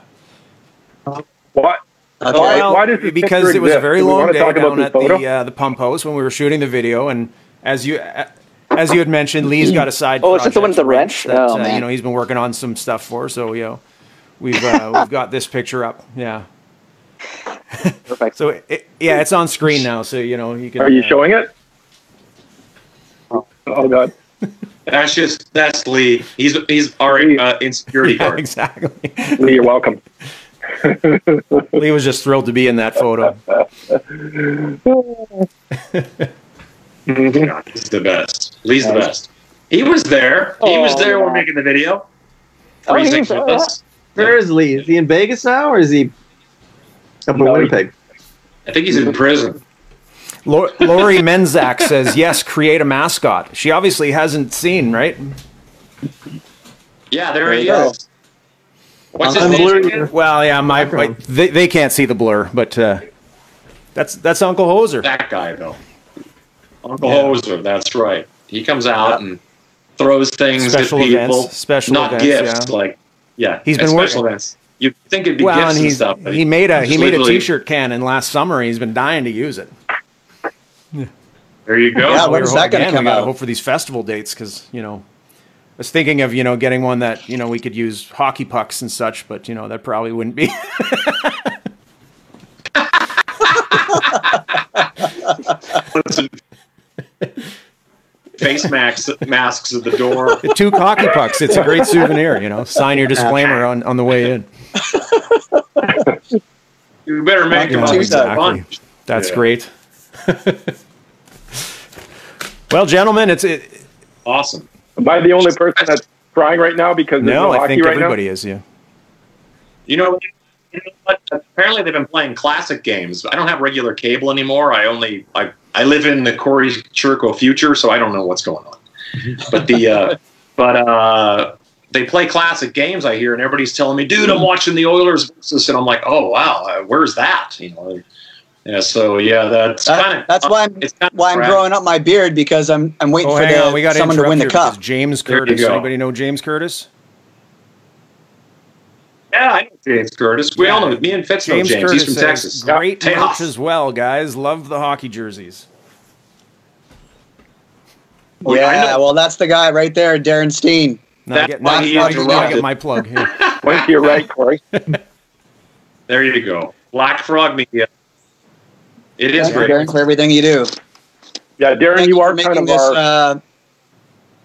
What? Okay. Why- why does this because it was a very long day down this at the uh, the pump house when we were shooting the video, and as you uh, as you had mentioned, Lee's got a side. Oh, is it the one with the wrench? That, Oh, uh, man. You know, he's been working on some stuff for. So you know, we've uh, we've got this picture up. Yeah. Perfect. So it, yeah, it's on screen now. So you know you can. Are you uh, showing it? Oh God. that's just that's Lee. He's he's our uh, insecurity Yeah, guard. exactly. Lee, you're welcome. Lee was just thrilled to be in that photo. God, he's the best. Lee's the best. He was there. He was Oh, there when yeah. making the video. Oh, Freezing was- with oh, us. Where is Lee? Is he in Vegas now, or is he up in No, he- Winnipeg? I think he's in prison. Lori Menzak says yes. Create a mascot. She obviously hasn't seen right. Yeah, there, There he you go. is. What's his I'm name blurry. Well, yeah, my, my they, they can't see the blur, but uh, that's that's Uncle Hoser. That guy though. Uncle Yeah. Hoser, that's right. He comes out and throws things Special at people. events, special not events, gifts, yeah. like yeah. He's at been special working- events. You think it'd be Well, gifts and and, he's stuff. but he made a he made a literally- T-shirt cannon last summer. He's been dying to use it. There you go. Yeah, We when's were that hoping- gonna again, come we gotta out? hope for these festival dates because you know. I was thinking of you know getting one that you know we could use hockey pucks and such, but you know that probably wouldn't be. Face masks, masks at the door. Two hockey pucks. It's a great souvenir. You know, sign your disclaimer on, on the way in. You better make Yeah, them up. two It's bunch. That's Yeah. great. Well, gentlemen, it's it, Awesome. Am I the only person that's crying right now because no, no. I hockey think right everybody is. Yeah. You know, you know? Apparently, they've been playing classic games. I don't have regular cable anymore. I only I, I live in the Corey Churko future, so I don't know what's going on. But the uh, but uh, they play classic games. I hear, and everybody's telling me, "Dude, I'm watching the Oilers," versus," and I'm like, "Oh wow, uh, where's that?" You know. Yeah. So yeah, that's That- kind of that's why I'm it's kinda why I'm growing up my beard because I'm I'm waiting Oh, for the, on. We someone to win the cup. James Curtis. Anybody know James Curtis? Yeah, I know James Curtis. We all know me and Fitz know James James. Curtis He's from says, Texas. Great Yeah. merch as well, guys. Love the hockey jerseys. Well, I yeah, well, that's the guy right there, Darren Steen. Now, That's get, why now, he now, you gotta get my plug here. Point to your right, Corey. There you go. Black Frog Media. It is Thank great. Darren, for everything you do. Yeah, Darren, Thank you you are for kind making of this our. uh,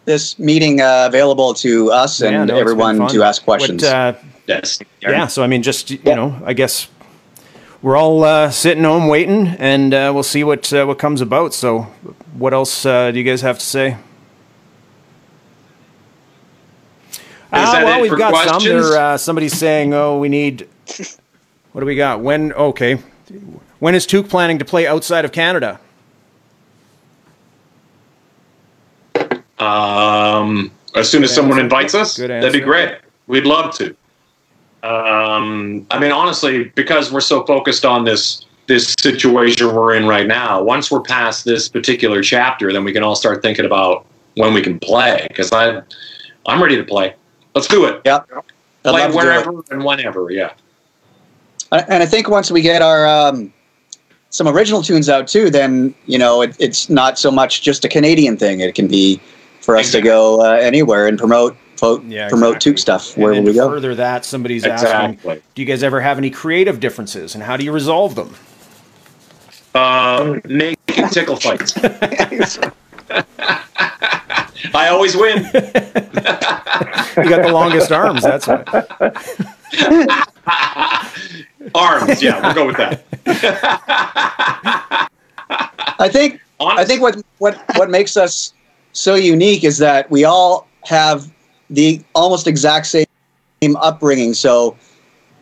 this meeting uh, available to us Yeah, and no, everyone to ask questions. But, uh, Yes. yeah, so I mean, just you know, I guess we're all uh, sitting home waiting, and uh, we'll see what uh, what comes about. So, what else uh, do you guys have to say? Ah, that well, it we've for got some. There, uh, somebody's saying, "Oh, we need." What do we got? When? Okay, when is Toque planning to play outside of Canada? Um, as soon as someone invites us, that'd be great. We'd love to. Um, I mean, honestly, because we're so focused on this this situation we're in right now. Once we're past this particular chapter, then we can all start thinking about when we can play. Because I, I'm ready to play. Let's do it. yep. I'd play love to do it. wherever and whenever. Yeah. And I think once we get our um, some original tunes out too, then you know it, it's not so much just a Canadian thing. It can be for us to go uh, anywhere and promote fo- Yeah, promote exactly. Toque stuff And wherever we go. Further that, somebody's asking, do you guys ever have any creative differences, and how do you resolve them? Uh, making tickle fights. I always win. You got the longest arms. That's why. Arms. Yeah, we'll go with that. I think I think what what what makes us so unique is that we all have the almost exact same upbringing. So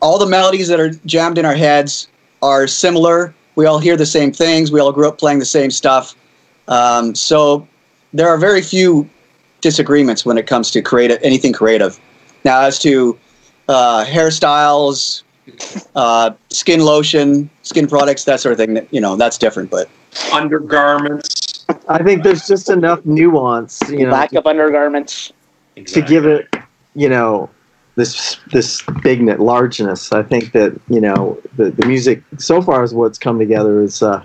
all the melodies that are jammed in our heads are similar. We all hear the same things. We all grew up playing the same stuff. Um, so there are very few disagreements when it comes to creative anything creative. Now, as to uh, hairstyles, uh, skin lotion, skin products, that sort of thing, you know, that's different. But undergarments. I think there's just enough nuance, you know, Lack to, of undergarments. To give it, you know, this this bigness, largeness. I think that you know the the music so far is what's come together is uh,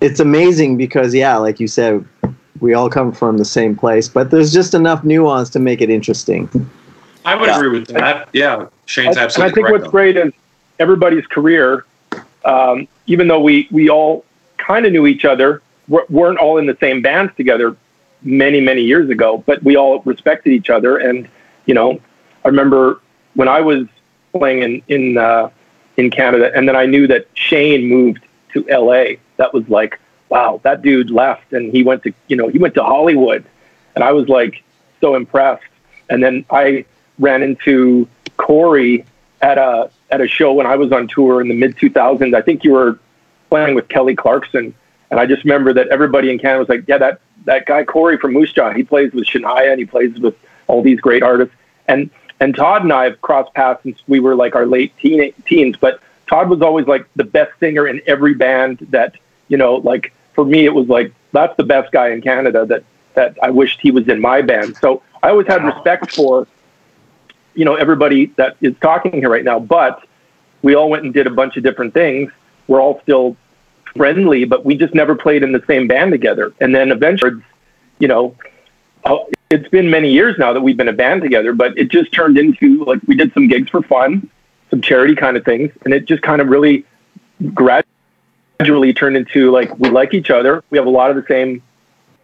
it's amazing because yeah, like you said, we all come from the same place, but there's just enough nuance to make it interesting. I would Yeah. agree with that. Yeah, Shane's and I think correct. what's though. great is everybody's career, um, even though we, we all kind of knew each other, w- weren't all in the same bands together many, many years ago, but we all respected each other. And, you know, I remember when I was playing in, in, uh, in Canada, and then I knew that Shane moved to LA. That was like, wow, that dude left and he went to, you know, he went to Hollywood. And I was like so impressed. And then I ran into Corey at a at a show when I was on tour in the mid 2000s. I think you were playing with Kelly Clarkson, and I just remember that everybody in Canada was like, "Yeah, that that guy Corey from Moose Jaw, he plays with Shania and he plays with all these great artists." And and Todd and I have crossed paths since we were like our late teen, teens, but Todd was always like the best singer in every band that you know. Like for me, it was like that's the best guy in Canada that that I wished he was in my band. So I always had respect for you know everybody that is talking here right now but we all went and did a bunch of different things we're all still friendly but we just never played in the same band together. And then eventually you know uh, it's been many years now that we've been a band together but it just turned into like we did some gigs for fun some charity kind of things and it just kind of really gradually turned into like we like each other. We have a lot of the same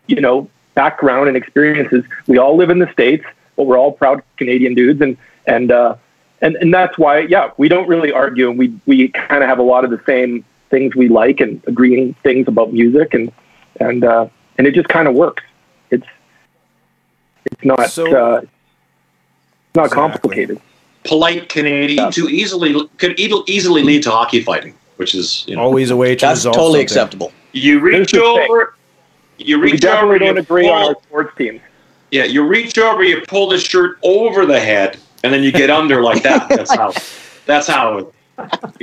you know background and experiences. We all live in the states but we're all proud Canadian dudes, and and uh, and and that's why, yeah, we don't really argue, and we we kind of have a lot of the same things we like and agreeing things about music, and and uh, and it just kind of works. It's it's not So- uh, it's not Exactly. complicated. Polite Canadian to easily could easily lead to hockey fighting, which is you know Always a way to That's resolve totally something. acceptable. you reach Here's the thing. over, you We reach definitely over, don't you agree on our sports teams. Yeah, you reach over, you pull the shirt over the head, and then you get under like that. That's how. That's how.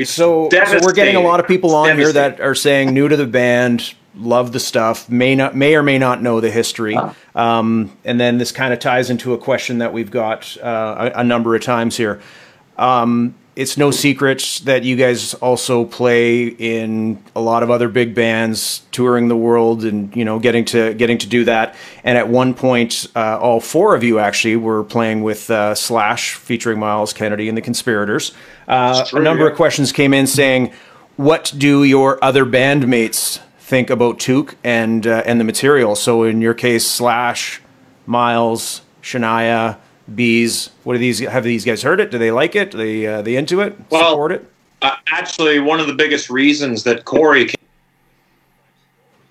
So, so we're getting a lot of people on here that are saying new to the band, love the stuff, may not, may or may not know the history, um, and then this kind of ties into a question that we've got uh, a, a number of times here. Um, it's no secret that you guys also play in a lot of other big bands, touring the world, and you know, getting to getting to do that. And at one point, uh, all four of you actually were playing with uh, Slash, featuring Myles Kennedy and the Conspirators. Uh, true, a number yeah. of questions came in saying, "What do your other bandmates think about Toque and uh, and the material?" So in your case, Slash, Miles, Shania, B'z. What do these? Have these guys heard it? Do they like it? Do they uh, they into it? Well- Support it? Uh, actually, one of the biggest reasons that Corey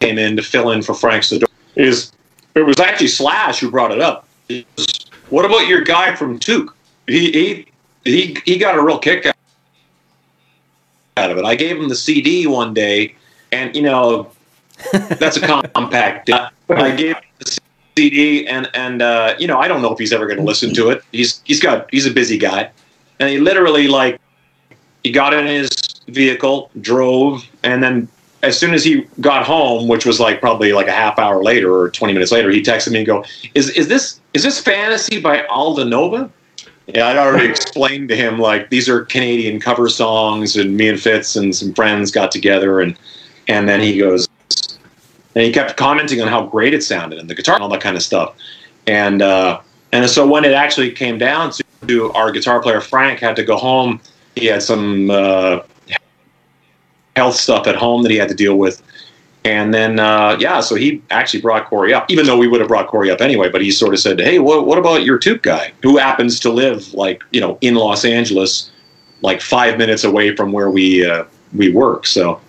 came in to fill in for Frank Sidoris is it was actually Slash who brought it up. Was, what about your guy from Toque? He he he he got a real kick out of it. I gave him the CD one day, and you know that's a compact. I gave him the CD, and and uh, you know I don't know if he's ever going to listen to it. He's he's got he's a busy guy, and he literally like he got in his vehicle, drove, and then as soon as he got home, which was like probably like a half hour later or 20 minutes later, he texted me and go, "Is is this is this Fantasy by Aldo Nova?" Yeah, I'd already explained to him like these are Canadian cover songs, and me and Fitz and some friends got together, and and then he goes, and he kept commenting on how great it sounded and the guitar and all that kind of stuff, and uh, and so when it actually came down to our guitar player Frank had to go home, he had some uh, health stuff at home that he had to deal with. And then, uh, yeah, so he actually brought Corey up, even though we would have brought Corey up anyway. But he sort of said, "Hey, what, what about your Toque guy, who happens to live like you know in Los Angeles, like five minutes away from where we uh, we work?" So,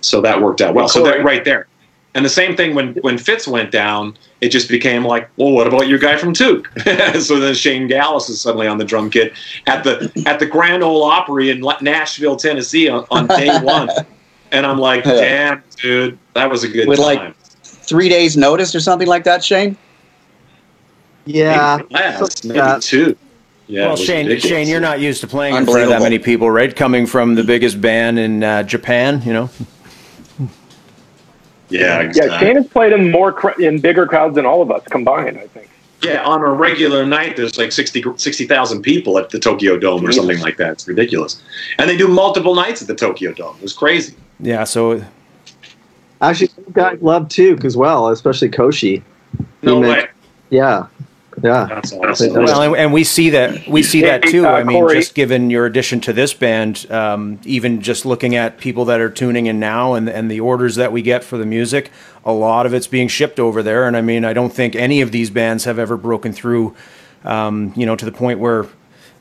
so that worked out well. So that right there, and the same thing when when Fitz went down, it just became like, "Well, what about your guy from Toque?" so then Shane Gaalaas is suddenly on the drum kit at the at the Grand Ole Opry in Nashville, Tennessee on, on day one. And I'm like, damn, dude, that was a good With, like. Three days notice or something like that, Shane? Yeah. maybe less, maybe Yeah. two. Yeah, well, Shane, ridiculous. Shane, you're not used to playing in front of that many people, right? Coming from the biggest band in uh, Japan, you know. Yeah, Yeah. Shane has played in more cr- in bigger crowds than all of us combined. I think. Yeah, on a regular night, there's like 60 60,000 people at the Tokyo Dome or something like that. It's ridiculous. And they do multiple nights at the Tokyo Dome. It was crazy. Yeah, so Actually, some guys love Toque as well, especially Koshi. No He meant- way. Yeah. Yeah. That's awesome. well, and, and we see that we see that too. Uh, I mean, Corey- just given your addition to this band, um, even just looking at people that are tuning in now and and the orders that we get for the music, a lot of it's being shipped over there. And I mean, I don't think any of these bands have ever broken through, um, you know, to the point where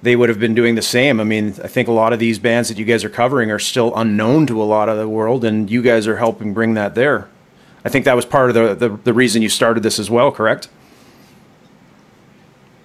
they would have been doing the same. I mean, I think a lot of these bands that you guys are covering are still unknown to a lot of the world, and you guys are helping bring that there. I think that was part of the, the, the reason you started this as well, correct?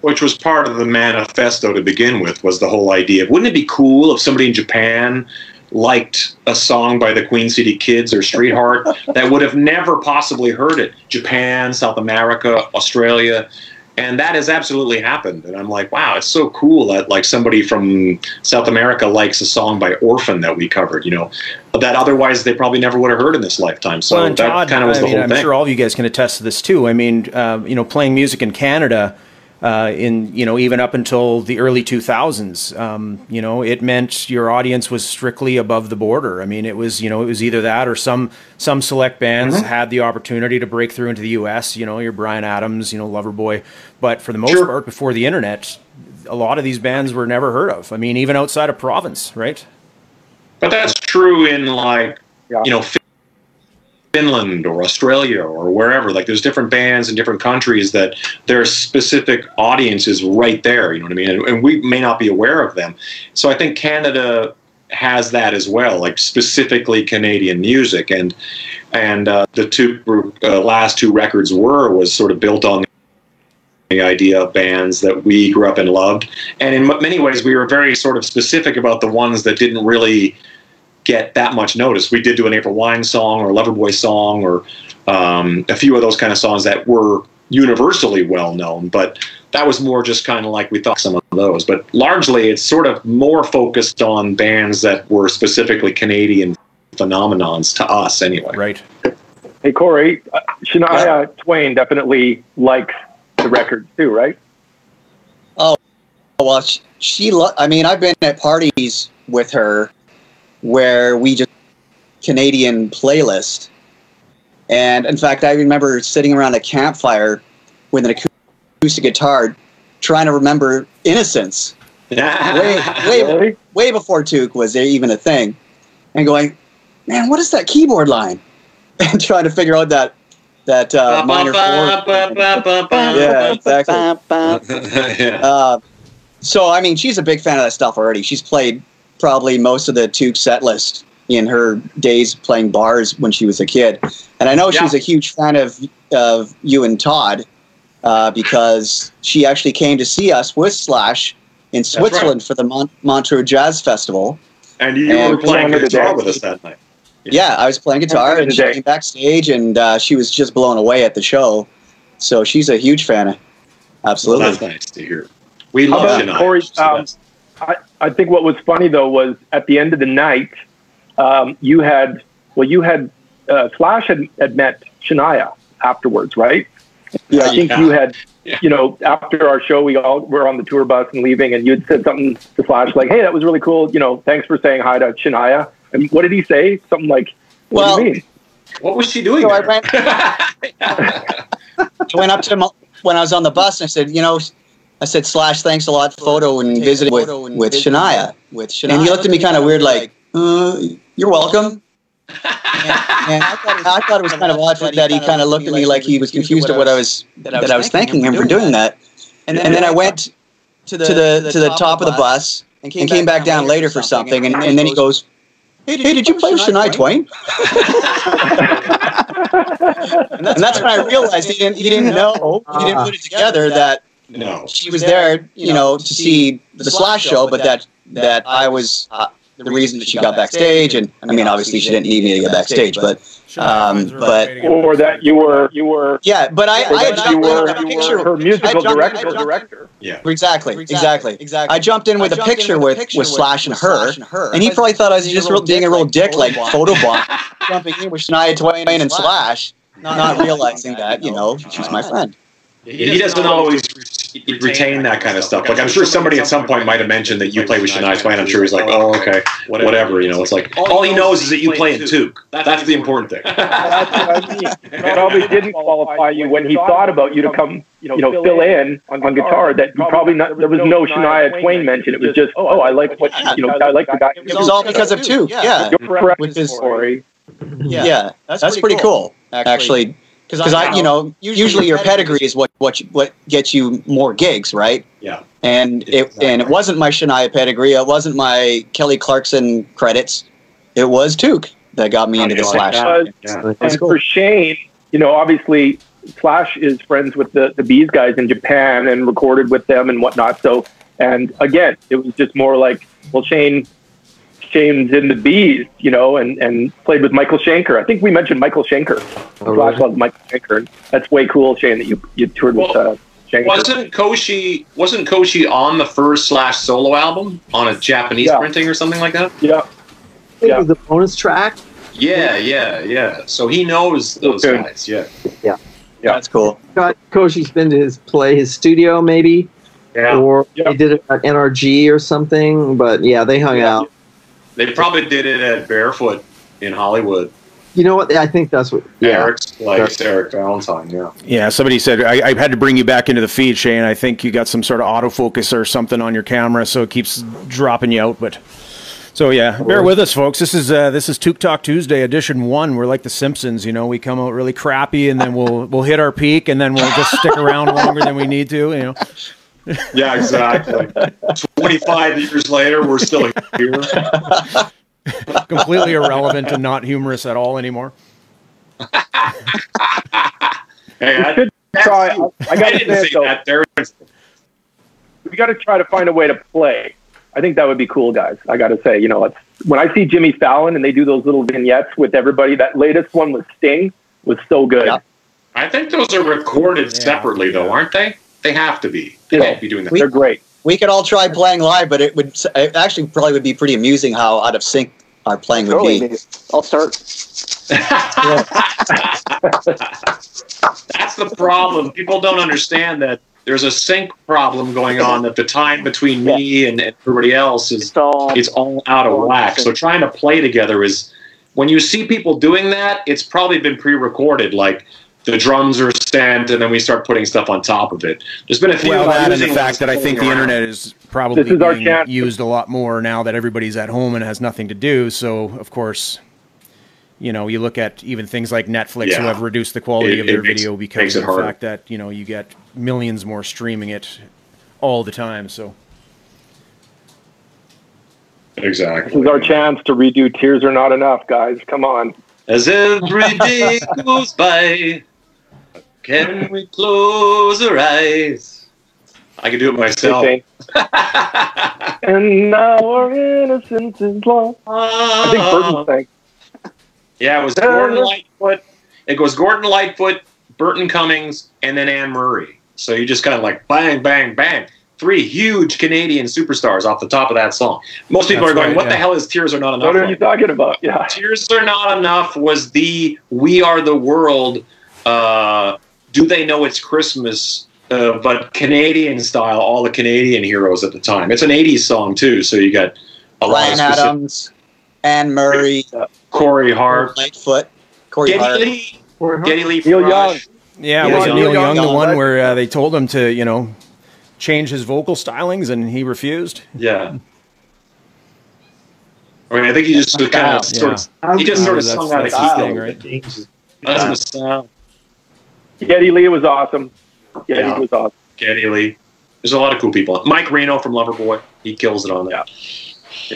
Which was part of the manifesto to begin with, was the whole idea of wouldn't it be cool if somebody in Japan liked a song by the Queen City Kids or Streetheart that would have never possibly heard it? Japan, South America, Australia. And that has absolutely happened. And I'm like, wow, it's so cool that like somebody from South America likes a song by Orphan that we covered, you know, that otherwise they probably never would have heard in this lifetime. So well, that kind of was I the mean, whole I'm thing. sure all of you guys can attest to this too. I mean, uh, you know, playing music in Canada, uh, in you know, even up until the early 2000s, um, you know, it meant your audience was strictly above the border. I mean, it was you know, it was either that or some some select bands Mm-hmm. had the opportunity to break through into the U.S. You know, your Bryan Adams, you know, Loverboy, but for the most Sure. part, before the internet. A lot of these bands were never heard of. I mean, even outside of province, right? But that's true in like Yeah. you know Finland or Australia or wherever. Like there's different bands in different countries that their specific audience is right there. You know what I mean? And, and we may not be aware of them. So I think Canada has that as well, like specifically Canadian music, and and uh, the two uh, last two records were was sort of built on the idea of bands that we grew up and loved, and in many ways we were very sort of specific about the ones that didn't really get that much notice. We did do an April Wine song or a Loverboy song or um, a few of those kind of songs that were universally well known, but that was more just kind of like we thought some of those. But largely, it's sort of more focused on bands that were specifically Canadian phenomenons to us, anyway. Right. Hey Corey, uh, Shania Twain definitely likes the record too, right? Oh, well, she, she lo- I mean, I've been at parties with her where we just Canadian playlist. And in fact, I remember sitting around a campfire with an acoustic guitar trying to remember Innocence way, way, way before Toque was even a thing. And going, man, what is that keyboard line? And trying to figure out that that uh, minor four. Yeah, exactly. yeah. Uh, so I mean, she's a big fan of that stuff already. She's played probably most of the Toque set list in her days playing bars when she was a kid, and I know she's a huge fan of of you and Todd uh, because she actually came to see us with Slash in Switzerland for the Mon- Montreux Jazz Festival. And you And were playing Song of the guitar with us that night. Yeah, I was playing guitar, and she came backstage, and uh, she was just blown away at the show. So she's a huge fan. Of, Well, absolutely. that's nice to hear. We How love about Corey, She's um. I, I think what was funny though was at the end of the night, um, you had well, you had uh, Slash had, had met Shania afterwards, right? Yeah, I think Yeah. you had. Yeah. You know, after our show, we all were on the tour bus and leaving, and you had said something to Slash like, "Hey, that was really cool. You know, thanks for saying hi to Shania." And what did he say? Something like, "What Well, do you mean?" What was she doing So I went, I went up to him when I was on the bus and I said, you know, I said, Slash, thanks a lot for photo and visiting with, with Shania. With Shania. And he looked at me kind of weird, like, uh, you're welcome. and, and I, thought, I thought it was kind of odd that he kind of looked at me like he was confused at what I was that I was thanking him for doing that. And then, I went to the to the top of the bus and came back down later for something. And, and then he goes, "Hey, did you play with Shania Twain?" and that's when I realized he didn't he didn't know he didn't put it together that no. she was there, you know, to see the Slash show, but that that I was uh, the reason that she got backstage. And I mean, obviously, she didn't need me to get backstage, but um, but Or that you were you were yeah, but I I had you jumped in were, with a you picture. were her musical jumped in- I director. director. Yeah. Exactly, exactly, exactly. I jumped in with a picture with with Slash and her, and he probably thought I was just real, being a real dick, like photobomb, jumping in with Shania Twain and Slash, not realizing that you know she's my friend. He doesn't always retain that kind of stuff. Like I'm sure somebody at some point might have mentioned that you play with Shania Twain. I'm sure he's like, oh, oh okay, whatever. You know, it's like all he knows is that you play in Toque. That's the important thing. That's what I mean. Probably didn't qualify you when he thought about you to come, you know, fill in on, guitar. That you probably not. There was no Shania Twain mention. It was just, oh, oh, I like what you know. I like the guy. It was all because of two. Yeah, You're correct, Which is- Corey. yeah, that's, pretty cool. Actually, because I, you know, usually your pedigree is what what you, what gets you more gigs, right? Yeah. And it and it wasn't my Shania pedigree. It wasn't my Kelly Clarkson credits. It was Toque that got me into the Slash. Because- Yeah. And for Shane, you know, obviously Slash is friends with the, the B'z guys in Japan and recorded with them and whatnot. So, and again, it was just more like, well, Shane, Shane's in the B'z, you know, and, and played with Michael Schenker. I think we mentioned Michael Schenker. Oh, Slash really? loves Michael Schenker. And that's way cool, Shane, that you, you toured with Well, uh, Schenker. Wasn't Koshi wasn't Koshi on the first Slash solo album on a Japanese Yeah. printing or something like that? yeah. I Yeah. was the bonus track. Yeah, yeah, yeah. So he knows those Okay. guys. Yeah. Yeah. That's cool. Got Koshi's been to his play, his studio maybe, Yeah. or Yeah. they did it at NRG or something. But yeah, they hung Yeah. out. They probably did it at Barefoot in Hollywood. You know what? I think that's what. Yeah, Eric's place, Eric Valentine. Yeah. Yeah, somebody said I, I had to bring you back into the feed, Shane. I think you got some sort of autofocus or something on your camera, so it keeps dropping you out. But so yeah, bear with us, folks. This is uh, this is Toque Talk Tuesday edition one. We're like the Simpsons, you know. We come out really crappy, and then we'll we'll hit our peak, and then we'll just stick around longer than we need to, you know. Yeah, exactly. 25 years later, we're still here. Completely irrelevant and not humorous at all anymore. Hey, I, should try- you. I gotta didn't say, say though- that. There is- we got to try to find a way to play. I think that would be cool, guys. I got to say, you know, it's, when I see Jimmy Fallon and they do those little vignettes with everybody, that latest one with Sting was so good. Yeah. I think those are recorded Yeah. separately, though, aren't they? They have to be. They Yeah. can't be doing that. They're great. We could all try playing live, but it would it actually probably would be pretty amusing how out of sync our playing would Totally. be. dude. I'll start. That's the problem. People don't understand that there's a sync problem going on. That the time between me and everybody else is It's all it's all out of whack. So trying to play together is when you see people doing that, it's probably been pre-recorded. Like the drums are sent, and then we start putting stuff on top of it. There's been a few. Well, of us that and the fact that I think the around. internet is probably is being used a lot more now that everybody's at home and has nothing to do. So, of course, you know, you look at even things like Netflix who have reduced the quality It- of their makes- video because of the harder. fact that, you know, you get millions more streaming it all the time. So, Exactly. This is our chance to redo Tears Are Not Enough, guys. Come on. As every day goes by, can we close our eyes? I can do it myself. Okay. and now our innocence is lost. I think Burton sang. Yeah, it was Gordon Lightfoot. It goes Gordon Lightfoot, Burton Cummings, and then Anne Murray. So you just kind of like bang, bang, bang. Three huge Canadian superstars off the top of that song. Most people That's are going, right, "What the hell is Tears Are Not Enough?" What are from?" you talking about? Yeah. Tears Are Not Enough was the We Are the World. Uh, Do they know it's Christmas? Uh, but Canadian style, all the Canadian heroes at the time. It's an '80s song too, so you got a lot of Bryan Adams, Anne Murray, Corey Hart, Lightfoot, Corey Geddy Hart. Lee, Geddy Lee, Neil Rush. yeah, Yeah, was it Neil Neil Young, Young, the one where uh, they told him to, you know, change his vocal stylings and he refused? Yeah. I mean, I think he just kind of sort of, he just sort of That's- sung out of that's key. thing, right? That's the sound. Geddy Lee was awesome. Geddy Yeah. was awesome. Geddy Lee. There's a lot of cool people. Mike Reno from Loverboy. He kills it on that.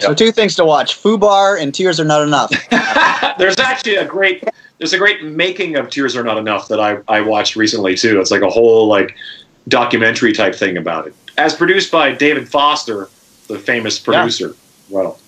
So two things to watch: Fubar and Tears Are Not Enough. there's actually a great there's a great making of Tears Are Not Enough that I, I watched recently too. It's like a whole like documentary type thing about it. As produced by David Foster, the famous producer. Well,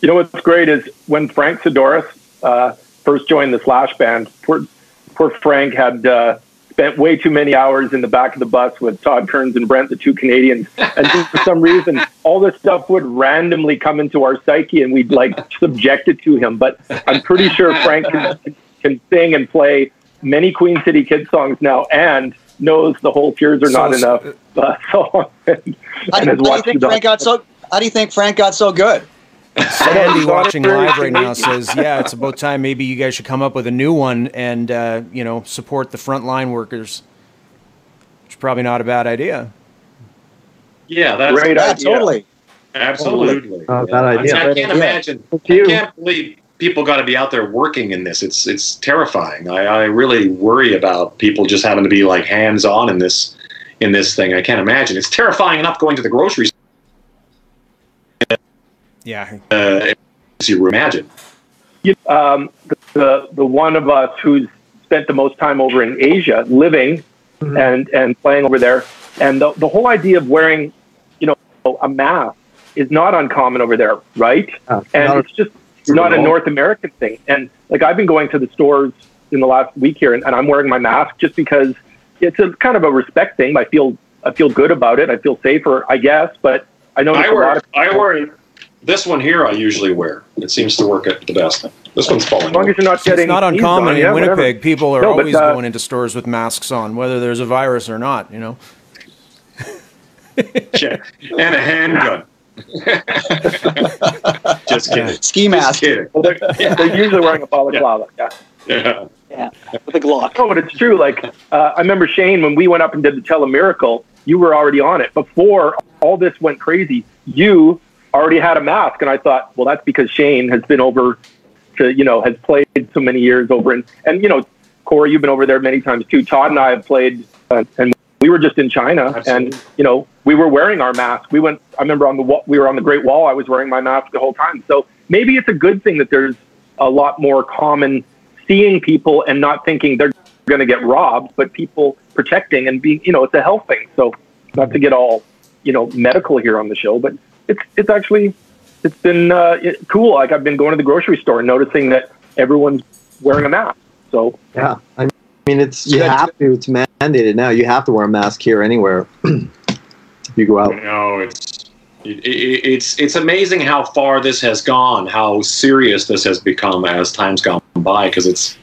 You know what's great is when Frank Sidoris uh, first joined the Slash band, poor, poor Frank had uh, spent way too many hours in the back of the bus with Todd Kearns and Brent, the two Canadians. And for some reason, all this stuff would randomly come into our psyche and we'd like subject it to him. But I'm pretty sure Frank can, can sing and play many Queen City Kid songs now and knows the whole Tears Are Not So- Enough uh, song. and, How do, and how do you think Frank got so? How do you think Frank got so good? Sandy watching live right now says, "Yeah, it's about time. Maybe you guys should come up with a new one and uh, you know support the frontline workers." Which is probably not a bad idea. yeah, that's Great Yeah, idea. totally. absolutely. Yeah. bad I, mean, idea. I can't imagine. I can't believe people got to be out there working in this. It's it's terrifying. I, I really worry about people just having to be like hands on in this in this thing. I can't imagine. It's terrifying enough going to the grocery Yeah, uh, you imagine. You- um, the the one of us who's spent the most time over in Asia, living and and playing over there, and the the whole idea of wearing, you know, a mask is not uncommon over there, right? Uh, And it's just not a North American thing. And like I've been going to the stores in the last week here, and, and I'm wearing my mask just because it's a kind of a respect thing. I feel I feel good about it. I feel safer, I guess. But I know I a lot wear of I wear this one here. I usually wear. It seems to work at the best. This one's falling. as long as you're not getting it's not uncommon on, in yeah, whatever. Winnipeg. People are No, but, always uh, going into stores with masks on, whether there's a virus or not. You know. And a handgun. Just kidding. Ski Just mask. kidding. Well, they're, they're usually wearing a balaclava. Yeah. Yeah. Yeah, with a Glock. No, but it's true. Like uh, I remember Shane when we went up and did the Telemiracle. You were already on it before all this went crazy. You already had a mask, and I thought, well, that's because Shane has been over to you know has played so many years over, and and you know, Corey, you've been over there many times too. Todd and I have played, uh, and we were just in China, Absolutely. and you know, we were wearing our mask. We went. I remember on the we were on the Great Wall. I was wearing my mask the whole time. So maybe it's a good thing that there's a lot more common seeing people and not thinking they're going to get robbed, but people protecting and being. You know, it's a health thing. So not to get all you know medical here on the show, but it's it's actually it's been uh, it, cool. Like I've been going to the grocery store and noticing that everyone's wearing a mask. So Yeah, I mean it's you Good. have to. It's mandated now. You have to wear a mask here anywhere. you go out. No, it's it, it, it's it's amazing how far this has gone, how serious this has become as time's gone by. Because it's,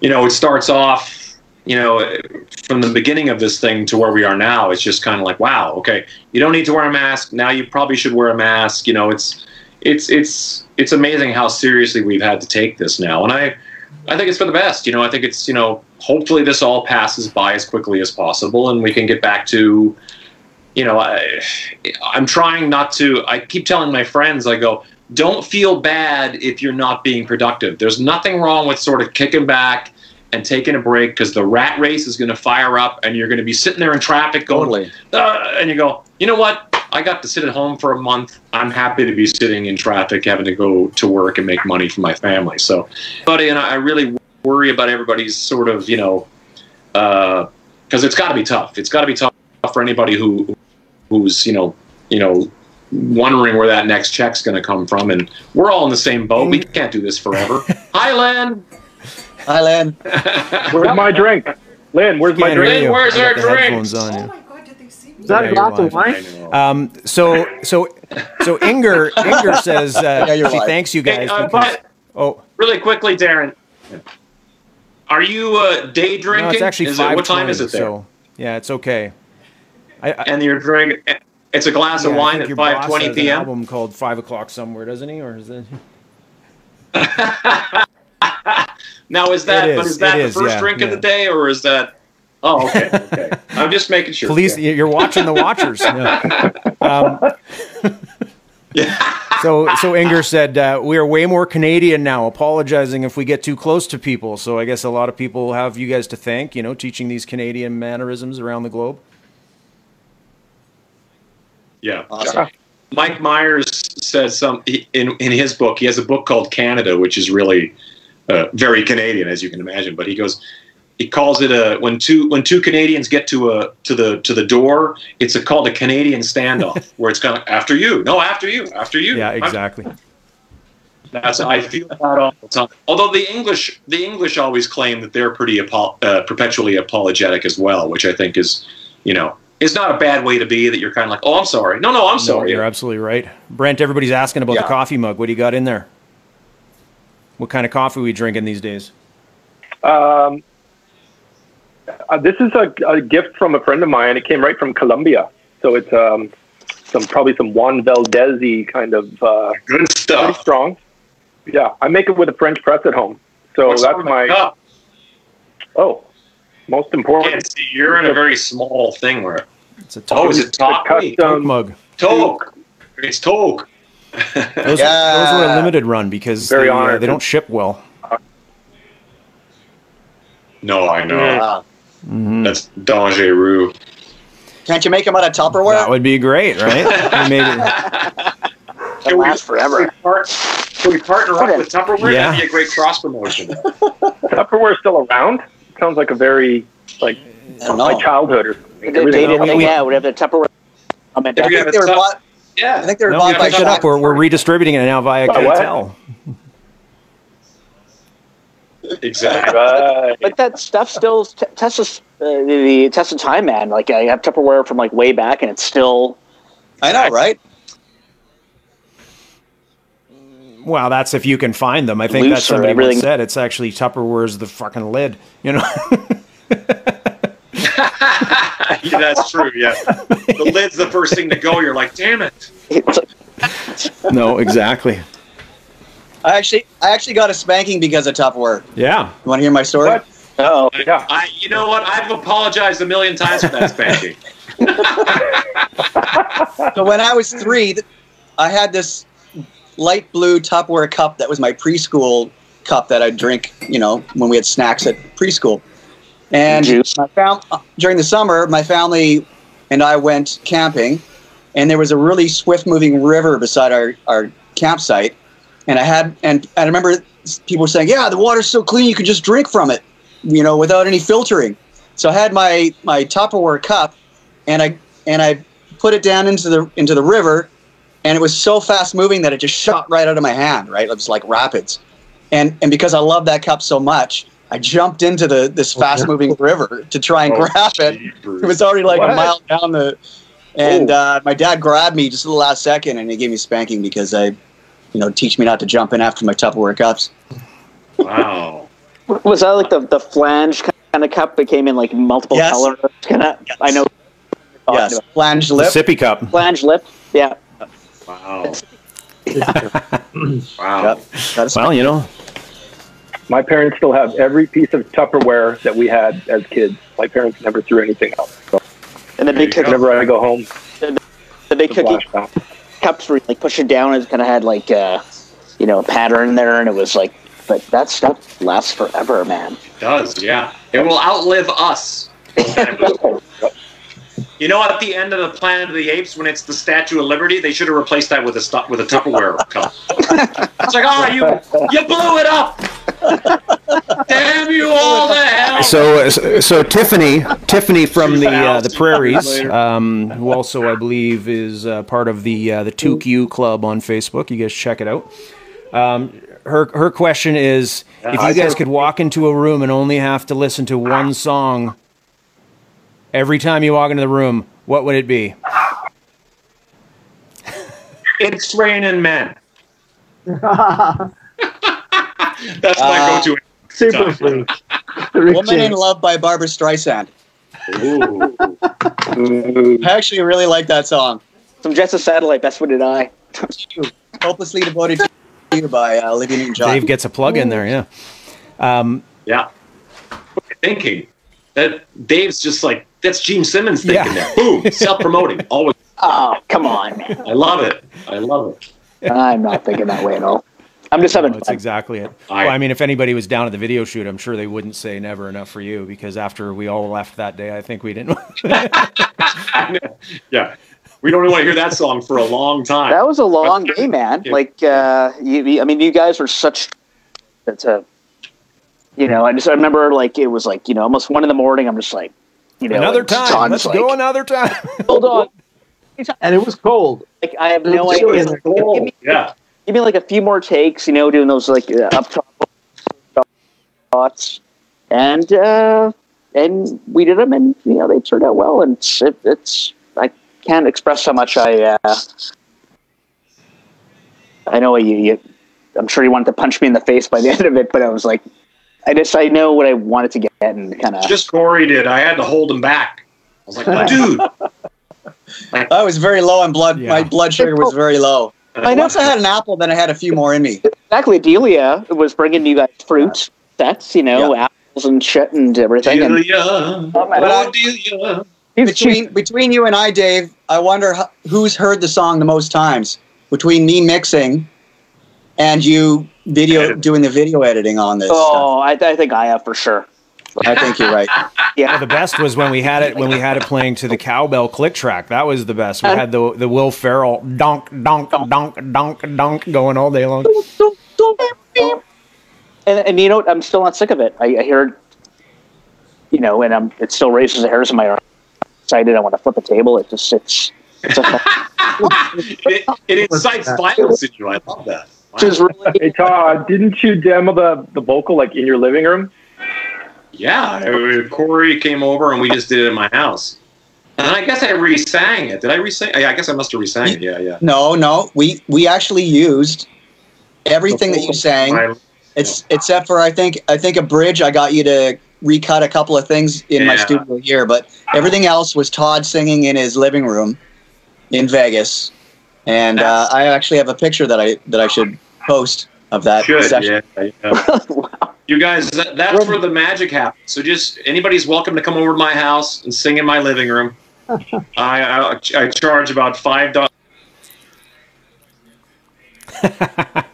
you know, it starts off, you know, from the beginning of this thing to where we are now. It's just kind of like, wow, okay, you don't need to wear a mask now. You probably should wear a mask. You know, it's it's it's it's amazing how seriously we've had to take this now, and I I think it's for the best. You know, I think it's you know, hopefully this all passes by as quickly as possible, and we can get back to you know, I, I'm trying not to. I keep telling my friends, I go, don't feel bad if you're not being productive. There's nothing wrong with sort of kicking back and taking a break because the rat race is going to fire up and you're going to be sitting there in traffic going, Totally. "Ah," and you go, you know what? I got to sit at home for a month. I'm happy to be sitting in traffic, having to go to work and make money for my family. So, buddy, and I really worry about everybody's sort of, you know, because it's got to be tough. It's got to be tough for anybody who who's you know you know wondering where that next check's going to come from and we're all in the same boat we can't do this forever hi len Hi, Len. where's my drink, Lynn? Where's my drink? you. where's I got our the drinks? headphones Oh my god, did they see me? Is that Yeah, a glass of wine? Um, so so so Inger Inger says uh, Yeah, she live. thanks you Hey, guys. uh, because- but oh really quickly darren are you uh, day drinking no, it's actually is it, what time is it there So yeah, it's okay. I, I, and you're drinking it's a glass yeah, of wine at your boss 5.20 has an p.m album called Five O'clock somewhere, doesn't he? Or is it? now is that but is, is that the is, first yeah, drink of the day or is that oh okay okay i'm just making sure Police, Okay. you're watching the watchers. Yeah. Um, so, so Inger said uh, we are way more Canadian now. Apologizing if we get too close to people. So I guess a lot of people have you guys to thank. You know, teaching these Canadian mannerisms around the globe. yeah Awesome. Mike Myers says some in in his book. He has a book called Canada, which is really uh, very Canadian, as you can imagine. But he goes, he calls it a when two when two Canadians get to a to the to the door, it's a, called a Canadian standoff, where it's kind of after you, no, after you, after you. Yeah, I'm- exactly. That's I feel that all the time. Although the English the English always claim that they're pretty apo- uh, perpetually apologetic as well, which I think is you know is not a bad way to be. That you're kind of like, oh, I'm sorry. No, no, I'm No, sorry. you're absolutely right. Brent, everybody's asking about the coffee mug. What do you got in there? What kind of coffee we drinking these days? Um, uh, this is a, a gift from a friend of mine. It came right from Colombia, so it's um, some probably some Juan Valdez kind of uh, Good pretty stuff. strong. Yeah, I make it with a French press at home. So What's that's my cup? oh, most important. can't see. You're in a very small thing where. It's a Oh, is Toque it top? custom- Toque mug. Toque. It's Toque. Those, Yeah. those were a limited run because Very they, uh, honored. they don't ship well. No, I know. Wow. That's Dangereux. Can't you make them out of Tupperware? That would be great, right? We made it- That lasts forever. Can we, part, can we partner up with Tupperware? Yeah. That'd be a great cross promotion. Tupperware still around? sounds like a very like I don't my know. childhood or something. They, they Everything didn't, else- we- yeah, whatever the Tupperware. I meant If I you that. have think they were bought. Yeah. I think they were no, bought we by picked it up. Shaq. We're, we're redistributing it now via Oh, what? Exactly. Right. But that stuff still t- tests uh, the, the test time, man. Like I have Tupperware from like way back, and it's still I know, right? Well, that's if you can find them. I think Loose that's somebody once everything. said. It's actually Tupperware's the fucking lid. You know. yeah, that's true. Yeah, the lid's the first thing to go. You're like, damn it. no, exactly. I actually, I actually got a spanking because of Tupperware. Yeah. You want to hear my story? What? oh, Yeah. I, you know what? I've apologized a million times for that spanking. So when I was three, I had this light blue Tupperware cup that was my preschool cup that I'd drink, you know, when we had snacks at preschool. And Juice. my fam- during the summer, my family and I went camping, and there was a really swift-moving river beside our, our campsite. And I had, and I remember people were saying, "Yeah, the water's so clean, you can just drink from it, you know, without any filtering." So I had my my Tupperware cup, and I and I put it down into the into the river, and it was so fast moving that it just shot right out of my hand. Right, it was like rapids, and and because I love that cup so much, I jumped into the this fast moving river to try and Oh, grab it. jeepers. It was already like What? a mile down the, and uh, my dad grabbed me just at the last second, and he gave me spanking because I, you know, teach me not to jump in after my Tupperware cups. Wow. Was that like the, the flange kind of cup that came in like multiple Yes. colors? Kind of. Yes. I know. Yes, flange The lip. sippy cup. Flange lip. Yeah. Wow. Yep. Wow. That's Well, you know, My parents still have every piece of Tupperware that we had as kids. My parents never threw anything out. So And the big There cookie, whenever I go home, the big cookie flashback. cups were like push it down and it kind of had like uh, you know a pattern there, and it was like, but that stuff lasts forever, man. It does, yeah. It will outlive us. You know, at the end of the Planet of the Apes, when it's the Statue of Liberty, they should have replaced that with a stu- with a Tupperware cup. It's like, oh, you you blew it up! Damn you all to hell! so so Tiffany, Tiffany from the uh, the prairies, um, who also I believe is uh, part of the uh, the Took You Club on Facebook. You guys check it out. Um, her her question is, if you guys could walk into a room and only have to listen to one song every time you walk into the room, what would it be? It's raining men. That's my Uh, go-to. Super free. Rick Woman in Love by Barbra Streisand. Ooh. I actually really like that song. Some Jet Set Satellite. Best what did I. Hopelessly Devoted to You by uh, Olivia Newton-John. Dave gets a plug in there, yeah. Um, Yeah. Thinking that Dave's just like that's Gene Simmons thinking Yeah. there. Boom, self-promoting. Always. Oh, come on, man. I love it. I love it. I'm not thinking that way at all. I'm just having No, that's fun. exactly it. I- well, I mean, if anybody was down at the video shoot, I'm sure they wouldn't say never enough for you because after we all left that day, I think we didn't. yeah. We don't really want to hear that song for a long time. That was a long day, man. Yeah. Like, uh, you, you- I mean, you guys were such. That's a. You know, I just I remember like it was like you know almost one in the morning. I'm just like, you know, another time. John's Let's like, go another time. Hold on, And it was cold. like I have no idea. chilly in there. Give me, yeah. Give me like a few more takes. You know, doing those like uh, up top shots, and uh, and we did them, and you know they turned out well. And it's, it, it's I can't express how much I. Uh, I know you, you. I'm sure you wanted to punch me in the face by the end of it, but I was like, I just I know what I wanted to get and kind of. Just Corey did. I had to hold him back. I was like, dude. I was very low on blood. Yeah. My blood sugar was very low. I know. Once I had an apple, then I had a few more in me. exactly. Delia was bringing you guys fruit sets, you know, apples and shit and everything. Delia. But I- Oh, oh Delia. Between between you and I, Dave, I wonder ho- who's heard the song the most times. Between me mixing and you video doing the video editing on this. oh, I, I think I have for sure. Stuff. I think you're right. Yeah. the best was when we had it when we had it playing to the cowbell click track. That was the best. We had the the Will Ferrell donk donk donk donk donk going all day long. And, and you know what? I'm still not sick of it. I, I hear, it, you know, and I'm, it still raises the hairs on my arm. Excited. I want to flip a table. It just it's it's a, It, it incites violence in you. I love that. Wow. really Hey Todd, didn't you demo the, the vocal like in your living room? Yeah, Corey came over and we just did it in my house. And I guess I re-sang it. Did I re-sang? Yeah, I guess I must have re-sang it. Yeah, yeah. No, no, we we actually used everything that you sang, My- it's except for I think I think a bridge. I got you to recut a couple of things in my studio here, but everything else was Todd singing in his living room in Vegas, and uh, I actually have a picture that I that I should post of that Should, session. yeah, yeah. You guys, that, that's where the magic happens. So just anybody's welcome to come over to my house and sing in my living room. I, I I charge about five dollars.